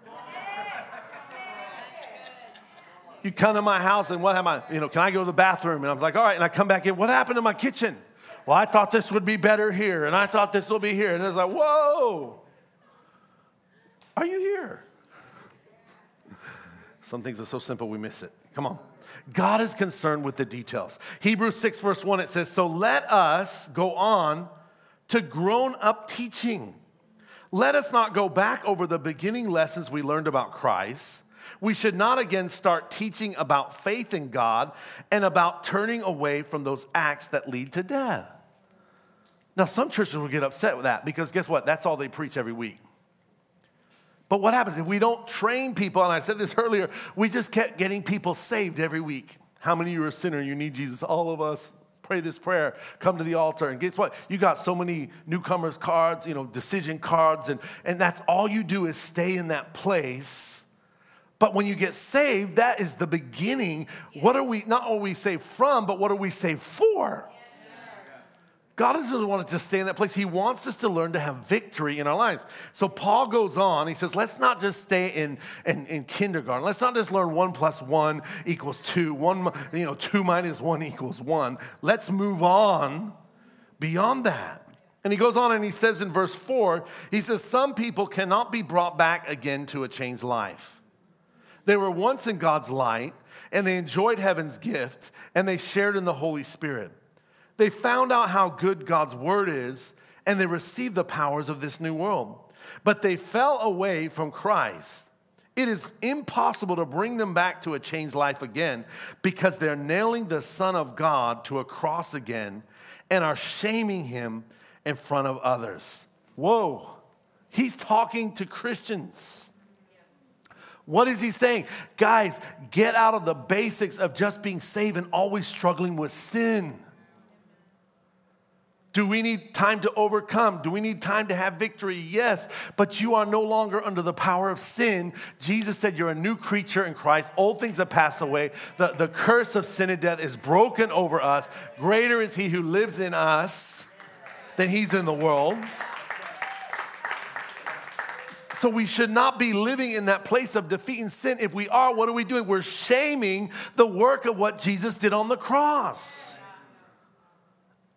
You come to my house and what am I, you know, can I go to the bathroom? And I'm like, all right. And I come back in, what happened to my kitchen? Well, I thought this would be better here, and I thought this will be here. And it's like, whoa, are you here? Some things are so simple we miss it. Come on. God is concerned with the details. Hebrews 6, verse 1, it says, So let us go on to grown up teaching. Let us not go back over the beginning lessons we learned about Christ. We should not again start teaching about faith in God and about turning away from those acts that lead to death. Now, some churches will get upset with that because guess what? That's all they preach every week. But what happens if we don't train people? And I said this earlier, we just kept getting people saved every week. How many of you are a sinner? You need Jesus. All of us pray this prayer, come to the altar. And guess what? You got so many newcomers cards, you know, decision cards, and, and that's all you do is stay in that place. But when you get saved, that is the beginning. What are we, not are we saved from, but what are we saved for? God doesn't want us to stay in that place. He wants us to learn to have victory in our lives. So Paul goes on. He says, let's not just stay in, in, in, kindergarten. Let's not just learn one plus one equals two. One, you know, two minus one equals one. Let's move on beyond that. And he goes on and he says in verse four, he says, some people cannot be brought back again to a changed life. They were once in God's light and they enjoyed heaven's gift and they shared in the Holy Spirit. They found out how good God's word is, and they received the powers of this new world. But they fell away from Christ. It is impossible to bring them back to a changed life again because they're nailing the Son of God to a cross again and are shaming him in front of others. Whoa, he's talking to Christians. What is he saying? Guys, get out of the basics of just being saved and always struggling with sin. Do we need time to overcome? Do we need time to have victory? Yes, but you are no longer under the power of sin. Jesus said you're a new creature in Christ. Old things have passed away. The, the curse of sin and death is broken over us. Greater is He who lives in us than He's in the world. So we should not be living in that place of defeating sin. If we are, what are we doing? We're shaming the work of what Jesus did on the cross.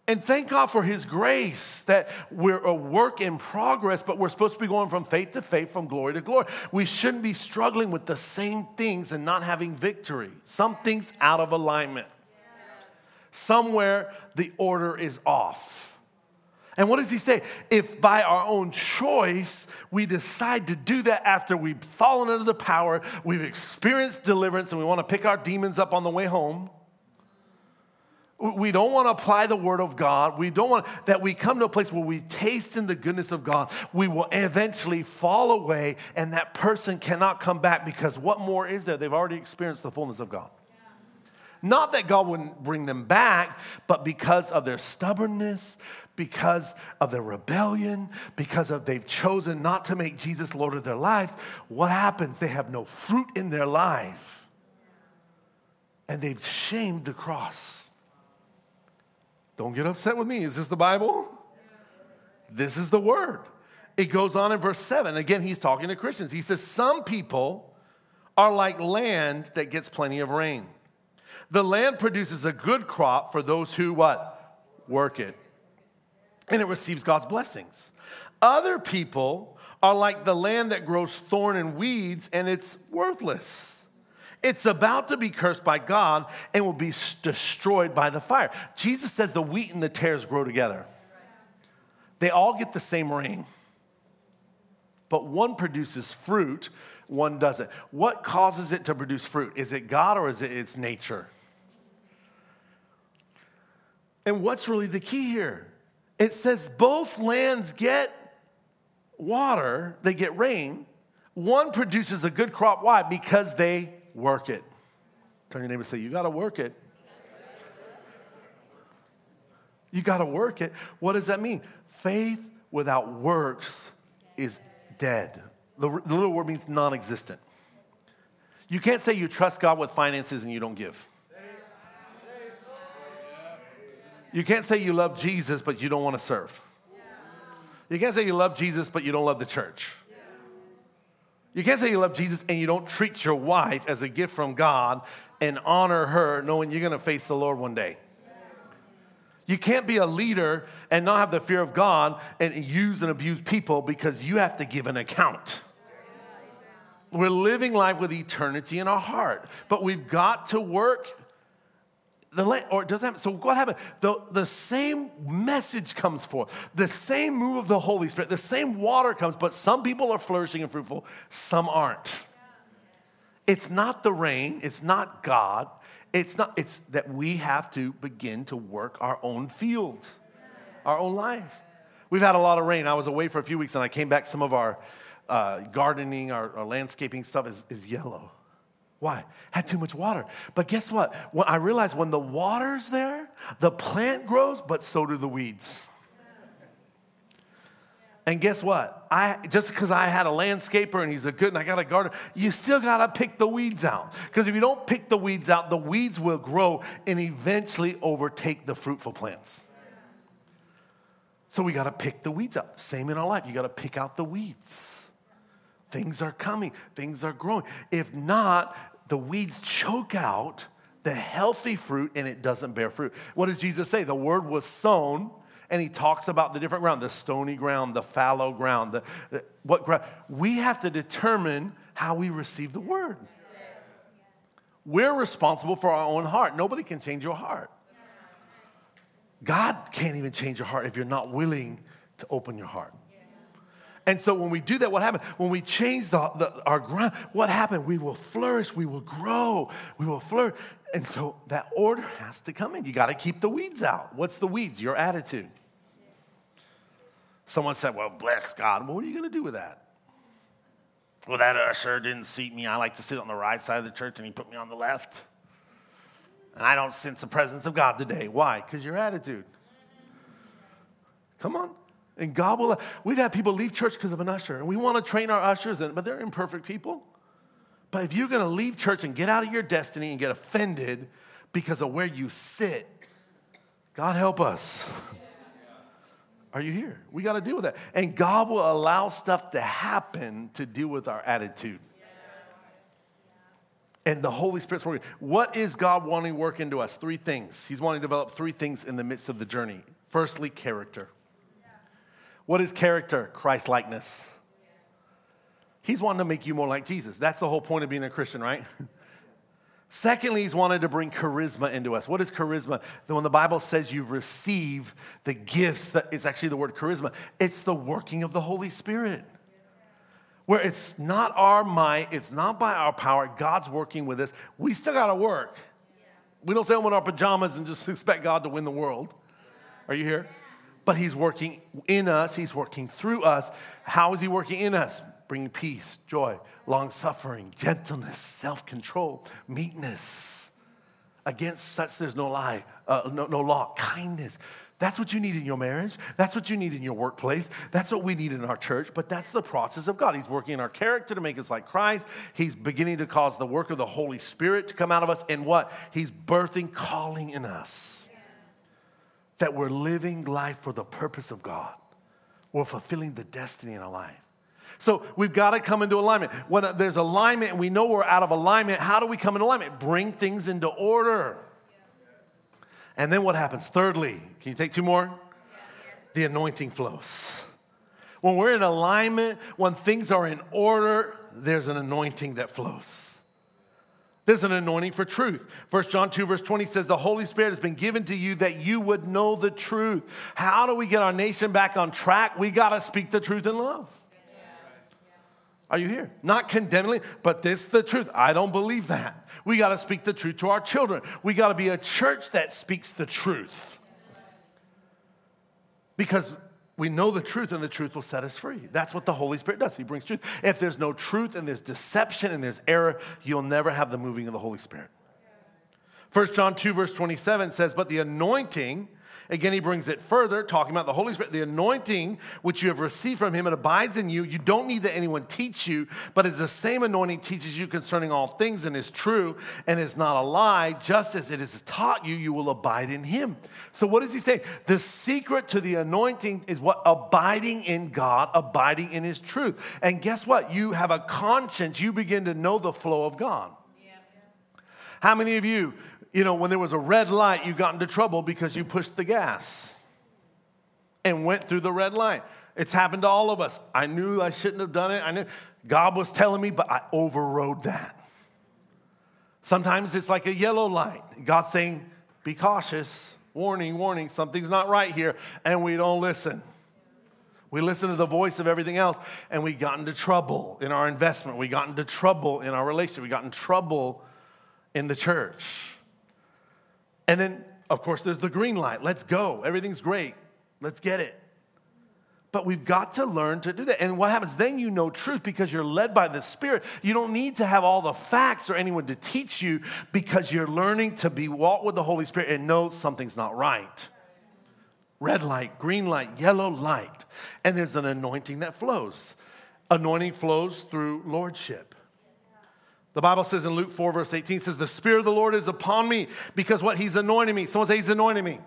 And thank God for His grace that we're a work in progress, but we're supposed to be going from faith to faith, from glory to glory. We shouldn't be struggling with the same things and not having victory. Something's out of alignment. Somewhere the order is off. And what does he say? If by our own choice we decide to do that after we've fallen under the power, we've experienced deliverance, and we want to pick our demons up on the way home we don't want to apply the word of God. We don't want that we come to a place where we taste in the goodness of God. We will eventually fall away, and that person cannot come back because what more is there? They've already experienced the fullness of God. Not that God wouldn't bring them back, but because of their stubbornness, because of their rebellion, because of they've chosen not to make Jesus Lord of their lives, what happens? They have no fruit in their life. And they've shamed the cross. Don't get upset with me. Is this the Bible? This is the word. It goes on in verse 7. Again, he's talking to Christians. He says, Some people are like land that gets plenty of rain. The land produces a good crop for those who what? Work it. And it receives God's blessings. Other people are like the land that grows thorn and weeds and it's worthless. It's about to be cursed by God and will be destroyed by the fire. Jesus says the wheat and the tares grow together. They all get the same rain. But one produces fruit, one doesn't. What causes it to produce fruit? Is it God or is it its nature? And what's really the key here? It says both lands get water, they get rain. One produces a good crop. Why? Because they work it. Turn your neighbor and say, You got to work it. You got to work it. What does that mean? Faith without works is dead. The, the little word means non existent. You can't say you trust God with finances and you don't give. You can't say you love Jesus, but you don't want to serve. You can't say you love Jesus, but you don't love the church. You can't say you love Jesus and you don't treat your wife as a gift from God and honor her, knowing you're going to face the Lord one day. You can't be a leader and not have the fear of God and use and abuse people because you have to give an account. We're living life with eternity in our heart, but we've got to work the land, or it doesn't happen. So what happened? The, the same message comes forth, the same move of the Holy Spirit, the same water comes, but some people are flourishing and fruitful, some aren't. It's not the rain, it's not God, it's not, it's that we have to begin to work our own field, our own life. We've had a lot of rain. I was away for a few weeks and I came back. Some of our uh, gardening, our, our landscaping stuff is, is yellow. Why? Had too much water. But guess what? When I realized when the water's there, the plant grows, but so do the weeds. And guess what? I just because I had a landscaper and he's a good and I got a gardener, you still gotta pick the weeds out. Because if you don't pick the weeds out, the weeds will grow and eventually overtake the fruitful plants. So we gotta pick the weeds out. Same in our life. You gotta pick out the weeds. Things are coming, things are growing. If not, the weeds choke out the healthy fruit and it doesn't bear fruit. What does Jesus say? The word was sown, and he talks about the different ground the stony ground, the fallow ground, the, the what ground. We have to determine how we receive the word. We're responsible for our own heart. Nobody can change your heart. God can't even change your heart if you're not willing to open your heart. And so when we do that, what happened? When we change the, the, our ground, what happened? We will flourish, we will grow, we will flourish. And so that order has to come in. You got to keep the weeds out. What's the weeds? Your attitude. Someone said, Well, bless God. Well, what are you going to do with that? Well, that usher didn't seat me. I like to sit on the right side of the church and he put me on the left. And I don't sense the presence of God today. Why? Because your attitude. Come on. And God will, we've had people leave church because of an usher, and we want to train our ushers, in, but they're imperfect people. But if you're going to leave church and get out of your destiny and get offended because of where you sit, God help us. Are you here? We got to deal with that. And God will allow stuff to happen to deal with our attitude. And the Holy Spirit's working. What is God wanting to work into us? Three things. He's wanting to develop three things in the midst of the journey. Firstly, character. What is character? Christ likeness. He's wanting to make you more like Jesus. That's the whole point of being a Christian, right? Secondly, he's wanted to bring charisma into us. What is charisma? When the Bible says you receive the gifts, that it's actually the word charisma. It's the working of the Holy Spirit. Where it's not our might, it's not by our power, God's working with us. We still got to work. We don't sit in our pajamas and just expect God to win the world. Are you here? But He's working in us, He's working through us. How is He working in us? Bringing peace, joy, long suffering, gentleness, self control, meekness. Against such there's no lie, uh, no, no law, kindness. That's what you need in your marriage. That's what you need in your workplace. That's what we need in our church. But that's the process of God. He's working in our character to make us like Christ. He's beginning to cause the work of the Holy Spirit to come out of us. And what? He's birthing calling in us that we're living life for the purpose of God. We're fulfilling the destiny in our life. So we've got to come into alignment. When uh, there's alignment and we know we're out of alignment, how do we come into alignment? Bring things into order. And then what happens? Thirdly, can you take two more? The anointing flows. When we're in alignment, when things are in order, there's an anointing that flows. There's an anointing for truth. 1 John 2, verse 20 says, The Holy Spirit has been given to you that you would know the truth. How do we get our nation back on track? We got to speak the truth in love. Are you here? Not condemning, but this is the truth. I don't believe that. We got to speak the truth to our children. We got to be a church that speaks the truth. Because we know the truth and the truth will set us free. That's what the Holy Spirit does. He brings truth. If there's no truth and there's deception and there's error, you'll never have the moving of the Holy Spirit. 1 John 2, verse 27 says, But the anointing, Again, he brings it further, talking about the Holy Spirit, the anointing which you have received from him, it abides in you. You don't need that anyone teach you, but it's the same anointing teaches you concerning all things and is true and is not a lie. Just as it is taught you, you will abide in him. So, what does he say? The secret to the anointing is what? Abiding in God, abiding in his truth. And guess what? You have a conscience, you begin to know the flow of God. How many of you you know, when there was a red light, you got into trouble because you pushed the gas and went through the red light. It's happened to all of us. I knew I shouldn't have done it. I knew God was telling me, but I overrode that. Sometimes it's like a yellow light. God's saying, be cautious, warning, warning, something's not right here, and we don't listen. We listen to the voice of everything else, and we got into trouble in our investment. We got into trouble in our relationship. We got in trouble in the church. And then, of course, there's the green light. Let's go. Everything's great. Let's get it. But we've got to learn to do that. And what happens? Then you know truth because you're led by the Spirit. You don't need to have all the facts or anyone to teach you because you're learning to be walk with the Holy Spirit and know something's not right. Red light, green light, yellow light. And there's an anointing that flows. Anointing flows through lordship. The Bible says in Luke 4, verse 18, says, The Spirit of the Lord is upon me because what? He's anointing me. Someone say, He's anointing me.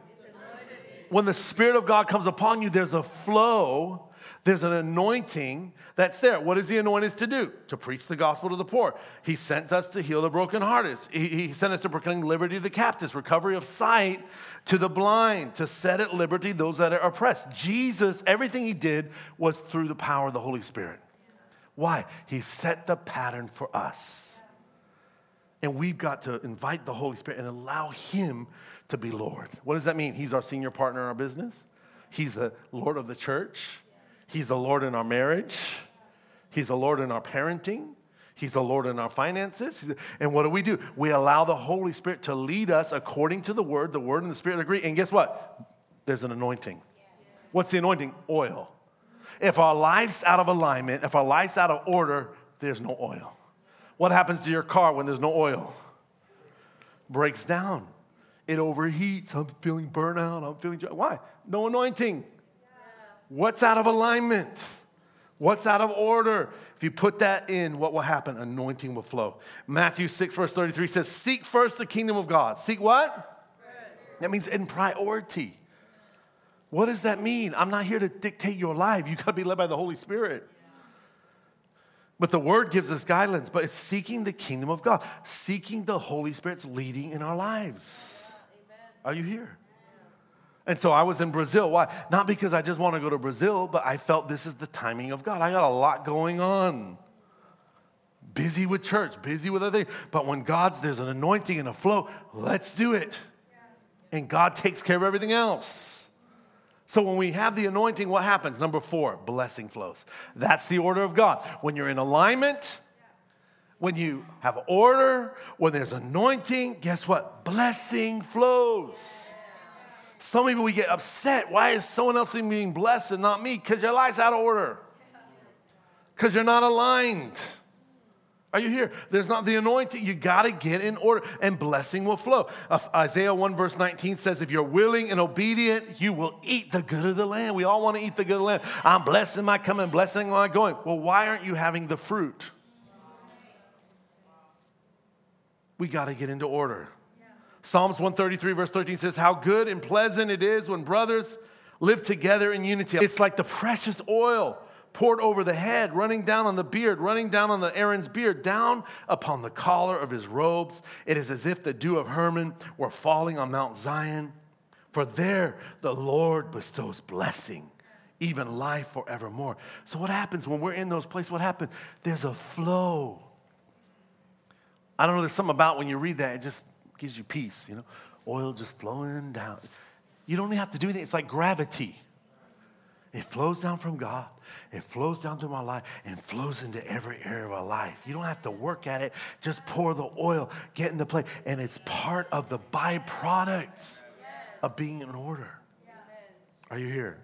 When the Spirit of God comes upon you, there's a flow, there's an anointing that's there. What is He anointed us to do? To preach the gospel to the poor. He sent us to heal the brokenhearted. He, he sent us to proclaim liberty to the captives, recovery of sight to the blind, to set at liberty those that are oppressed. Jesus, everything He did was through the power of the Holy Spirit. Why? He set the pattern for us. And we've got to invite the Holy Spirit and allow Him to be Lord. What does that mean? He's our senior partner in our business, He's the Lord of the church, He's the Lord in our marriage, He's the Lord in our parenting. He's the Lord in our finances. And what do we do? We allow the Holy Spirit to lead us according to the Word. The Word and the Spirit agree. And guess what? There's an anointing. What's the anointing? Oil. If our life's out of alignment, if our life's out of order, there's no oil. What happens to your car when there's no oil? Breaks down. It overheats. I'm feeling burnout. I'm feeling. Why? No anointing. What's out of alignment? What's out of order? If you put that in, what will happen? Anointing will flow. Matthew 6, verse 33 says, Seek first the kingdom of God. Seek what? First. That means in priority. What does that mean? I'm not here to dictate your life. You got to be led by the Holy Spirit. But the word gives us guidelines, but it's seeking the kingdom of God, seeking the Holy Spirit's leading in our lives. Amen. Are you here? And so I was in Brazil. Why? Not because I just want to go to Brazil, but I felt this is the timing of God. I got a lot going on. Busy with church, busy with other things. But when God's, there's an anointing and a flow, let's do it. And God takes care of everything else. So when we have the anointing, what happens? Number four, blessing flows. That's the order of God. When you're in alignment, when you have order, when there's anointing, guess what? Blessing flows. Some people we get upset. Why is someone else being blessed and not me? Because your life's out of order. Because you're not aligned. Are you here? There's not the anointing. You got to get in order, and blessing will flow. Uh, Isaiah 1, verse 19 says, If you're willing and obedient, you will eat the good of the land. We all want to eat the good of the land. I'm blessing my coming, blessing my going. Well, why aren't you having the fruit? We got to get into order. Psalms 133, verse 13 says, How good and pleasant it is when brothers live together in unity. It's like the precious oil poured over the head, running down on the beard, running down on the Aaron's beard, down upon the collar of his robes. It is as if the dew of Hermon were falling on Mount Zion. For there the Lord bestows blessing, even life forevermore. So, what happens when we're in those places? What happens? There's a flow. I don't know, there's something about when you read that, it just gives you peace, you know? Oil just flowing down. You don't even have to do anything, it's like gravity. It flows down from God. It flows down through my life and flows into every area of our life. You don't have to work at it. Just pour the oil, get in the place, and it's part of the byproducts of being in order. Are you here?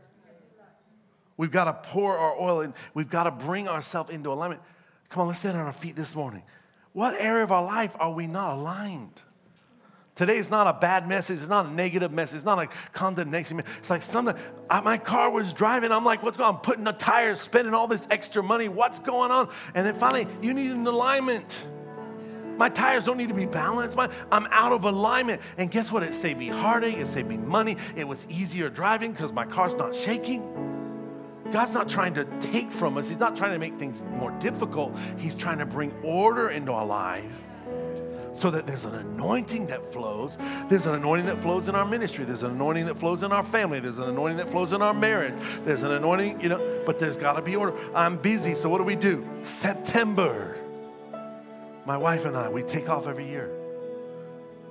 We've got to pour our oil in. We've got to bring ourselves into alignment. Come on, let's stand on our feet this morning. What area of our life are we not aligned? Today is not a bad message. It's not a negative message. It's not a condemnation. It's like something. I, my car was driving. I'm like, what's going on? I'm putting the tires, spending all this extra money. What's going on? And then finally, you need an alignment. My tires don't need to be balanced. My, I'm out of alignment. And guess what? It saved me heartache. It saved me money. It was easier driving because my car's not shaking. God's not trying to take from us. He's not trying to make things more difficult. He's trying to bring order into our life so that there's an anointing that flows. There's an anointing that flows in our ministry. There's an anointing that flows in our family. There's an anointing that flows in our marriage. There's an anointing, you know, but there's got to be order. I'm busy, so what do we do? September. My wife and I, we take off every year.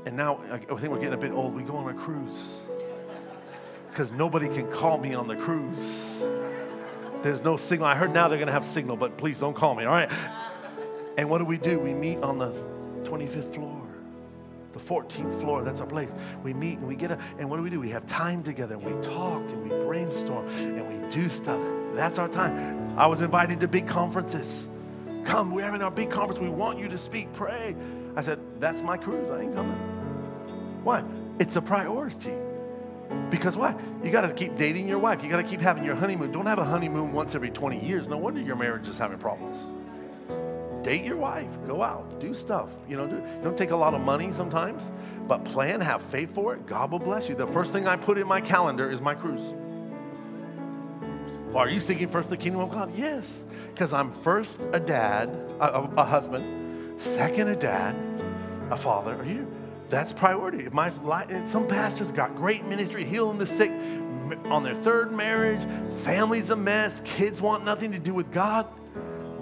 And now I think we're getting a bit old. We go on a cruise because nobody can call me on the cruise. There's no signal. I heard now they're going to have signal, but please don't call me, all right? And what do we do? We meet on the 25th floor, the 14th floor. That's our place. We meet and we get up, and what do we do? We have time together and we talk and we brainstorm and we do stuff. That's our time. I was invited to big conferences. Come, we're having our big conference. We want you to speak, pray. I said, That's my cruise. I ain't coming. Why? It's a priority. Because why? You got to keep dating your wife. You got to keep having your honeymoon. Don't have a honeymoon once every 20 years. No wonder your marriage is having problems date your wife, go out, do stuff. You know, do, don't take a lot of money sometimes, but plan, have faith for it. God will bless you. The first thing I put in my calendar is my cruise. Are you seeking first the kingdom of God? Yes, because I'm first a dad, a, a, husband, second a dad, a father. Are you? That's priority. My life, some pastors got great ministry, healing the sick, on their third marriage, family's a mess, kids want nothing to do with God.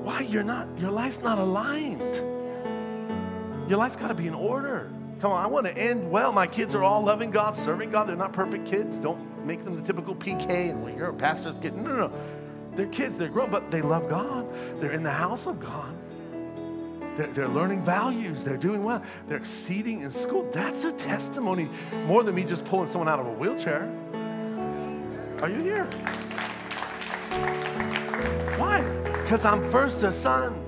Why? You're not, your life's not aligned. Your life's got to be in order. Come on, I want to end well. My kids are all loving God, serving God. They're not perfect kids. Don't make them the typical PK and well, you're a pastor's kid. No, no, no. They're kids, they're grown, but they love God. They're in the house of God. They're, they're learning values. They're doing well. They're exceeding in school. That's a testimony more than me just pulling someone out of a wheelchair. Are you here? Why? Because I'm first a son,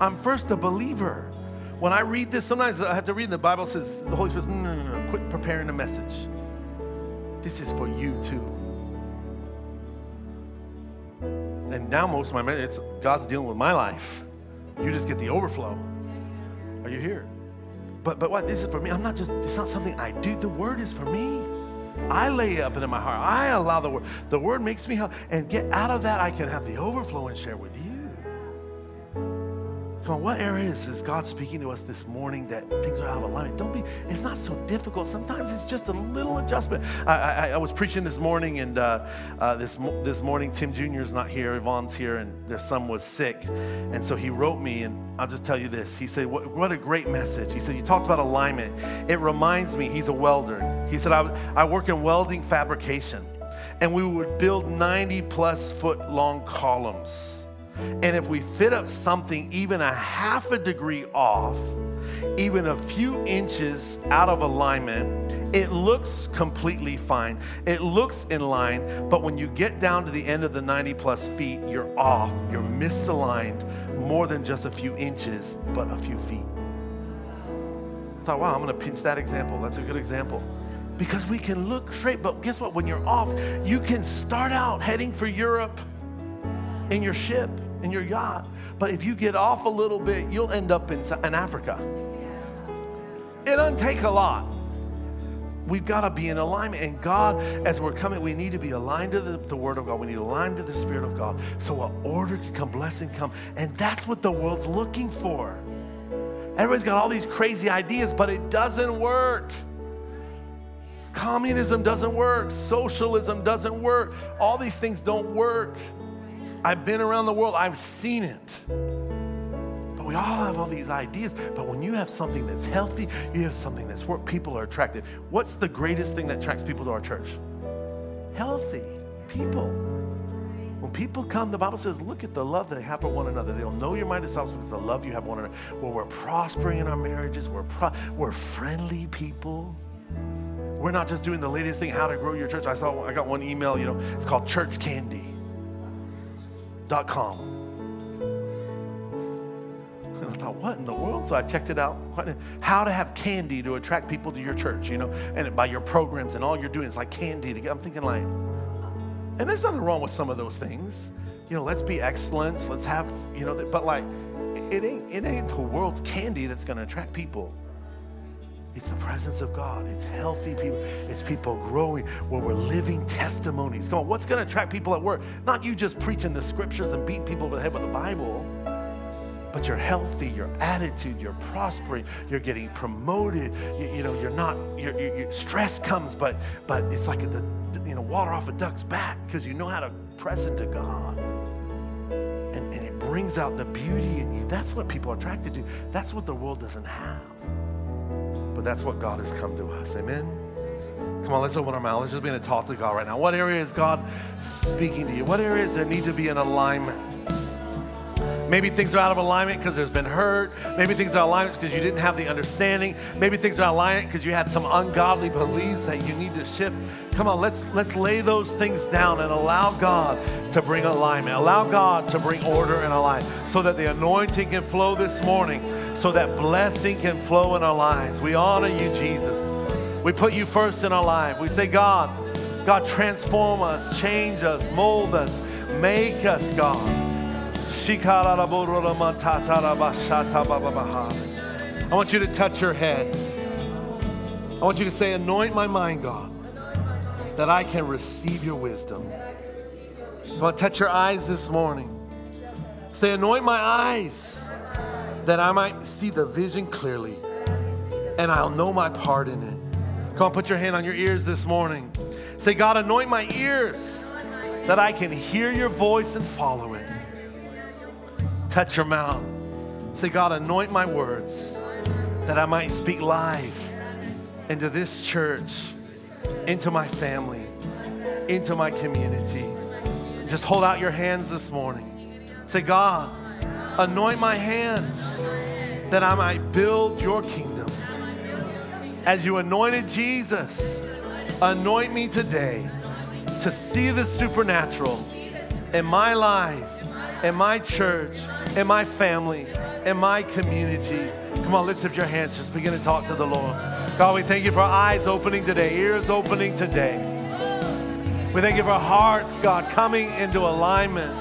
I'm first a believer. When I read this, sometimes I have to read, the Bible says, the Holy Spirit no, no, no, no, quit preparing a message. This is for you too. And now most of my men, it's God's dealing with my life. You just get the overflow. Are you here? But but what this is for me, I'm not just it's not something I do. The word is for me. I lay it up into my heart. I allow the word. The word makes me help. And get out of that, I can have the overflow and share with you. Come on, what areas is God speaking to us this morning that things are out of alignment? Don't be, it's not so difficult. Sometimes it's just a little adjustment. I, I, I was preaching this morning, and uh, uh, this, this morning, Tim Jr. is not here, Yvonne's here, and their son was sick. And so he wrote me, and I'll just tell you this. He said, What, what a great message. He said, You talked about alignment. It reminds me, he's a welder. He said, I, I work in welding fabrication, and we would build 90 plus foot long columns and if we fit up something even a half a degree off, even a few inches out of alignment, it looks completely fine. It looks in line, but when you get down to the end of the 90 plus feet, you're off. You're misaligned more than just a few inches, but a few feet. I thought, wow, I'm going to pinch that example. That's a good example. Because we can look straight, but guess what? When you're off, you can start out heading for Europe in your ship in your yacht. But if you get off a little bit, you'll end up in, in Africa. It doesn't take a lot. we've got to be in alignment. And God, as we're coming, we need to be aligned to the, the Word of God. We need to align to the Spirit of God. So a order can come, blessing come. And that's what the world's looking for. Everybody's got all these crazy ideas, but it doesn't work. Communism doesn't work. Socialism doesn't work. All these things don't work. I've been around the world, I've seen it. But we all have all these ideas. But when you have something that's healthy, you have something that's where people are attracted. What's the greatest thing that attracts people to our church? Healthy people. When people come, the Bible says, look at the love they have for one another. They'll know you're my disciples because the love you have one another. Well, we're prospering in our marriages. We're, pro- we're friendly people. We're not just doing the latest thing, how to grow your church. I saw, I got one email, you know, it's called churchcandy.com. And I thought, what in the world? So I checked it out. How to have candy to attract people to your church, you know, and by your programs and all you're doing is like candy to get. I'm thinking like, and there's nothing wrong with some of those things. You know, let's be excellence. Let's have, you know, but like, it ain't, it ain't the world's candy that's going to attract people. It's the presence of God. It's healthy people. It's people growing where we're living testimonies. Come on, what's going to attract people at work? Not you just preaching the scriptures and beating people over the head with the Bible, but you're healthy, your attitude, you're prospering, you're getting promoted. You, you know, you're not. Your, your, stress comes, but but it's like the you know water off a duck's back because you know how to press into God. And, and it brings out the beauty in you. That's what people are attracted to. That's what the world doesn't have. But that's what God has come to us. Amen? Come on, let's open our mouth. Let's just begin to talk to God right now. What area is God speaking to you? What areas there need to be in alignment? Maybe things are out of alignment because there's been hurt. Maybe things are alignment because you didn't have the understanding. Maybe things are alignment because you had some ungodly beliefs that you need to shift. Come on, let's let's lay those things down and allow God to bring alignment. Allow God to bring order and alignment so that the anointing can flow this morning, so that blessing can flow in our lives. We honor you, Jesus. We put you first in our life. We say, God, God, transform us, change us, mold us, make us, God. I want you to touch your head. I want you to say, Anoint my mind, God, that I can receive your wisdom. I want to touch your eyes this morning. Say, Anoint my eyes that I might see the vision clearly and I'll know my part in it. Come on, put your hand on your ears this morning. Say, God, anoint my ears that I can hear your voice and follow it. Touch your mouth. Say, God, anoint my words that I might speak life into this church, into my family, into my community. Just hold out your hands this morning. Say, God, anoint my hands that I might build your kingdom. As you anointed Jesus, anoint me today to see the supernatural in my life, in my church, in my family, in my community. Come on, lift up your hands. Just begin to talk to the Lord. God, we thank you for eyes opening today, ears opening today. We thank you for hearts, God, coming into alignment.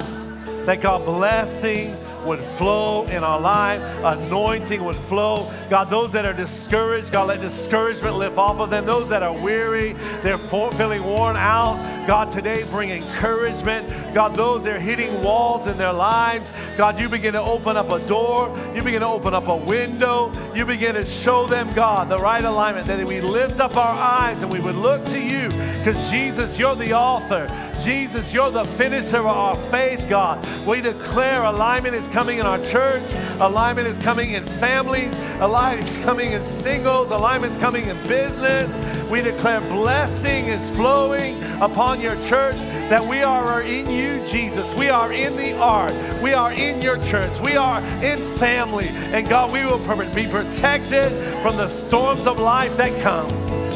That God blessing would flow in our life, anointing would flow. God, those that are discouraged, God, let discouragement lift off of them. Those that are weary, they're feeling worn out, God, today bring encouragement. God, those that are hitting walls in their lives, God, you begin to open up a door. You begin to open up a window. You begin to show them, God, the right alignment, that we lift up our eyes and we would look to you because Jesus, you're the author. Jesus, you're the finisher of our faith, God. We declare alignment is coming in our church, alignment is coming in families, alignment is coming in singles, alignment is coming in business. We declare blessing is flowing upon your church, that we are in you, Jesus. We are in the art. We are in your church. We are in family. And God, we will be protected from the storms of life that come.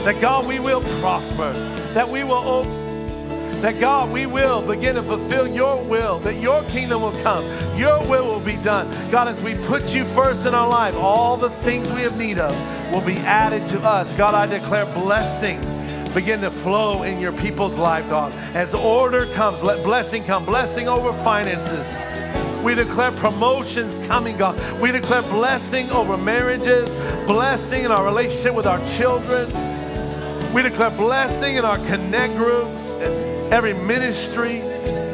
That God, we will prosper. That we will open that God, we will begin to fulfill your will, that your kingdom will come, your will will be done. God, as we put you first in our life, all the things we have need of will be added to us. God, I declare blessing begin to flow in your people's life, God. As order comes, let blessing come, blessing over finances. We declare promotions coming, God. We declare blessing over marriages, blessing in our relationship with our children. We declare blessing in our connect groups, every ministry,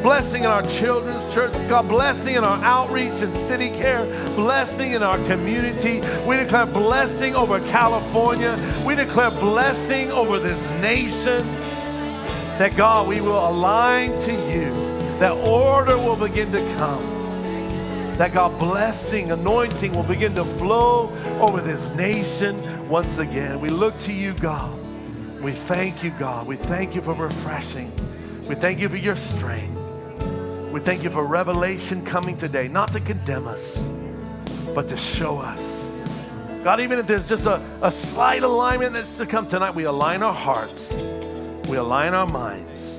blessing in our children's church, God, blessing in our outreach and city care, blessing in our community. We declare blessing over California. We declare blessing over this nation. That God, we will align to you, that order will begin to come that God blessing, anointing will begin to flow over this nation once again. We look to you, God. We thank you, God. We thank you for refreshing. We thank you for your strength. We thank you for revelation coming today, not to condemn us, but to show us. God, even if there's just a, a slight alignment that's to come tonight, we align our hearts, we align our minds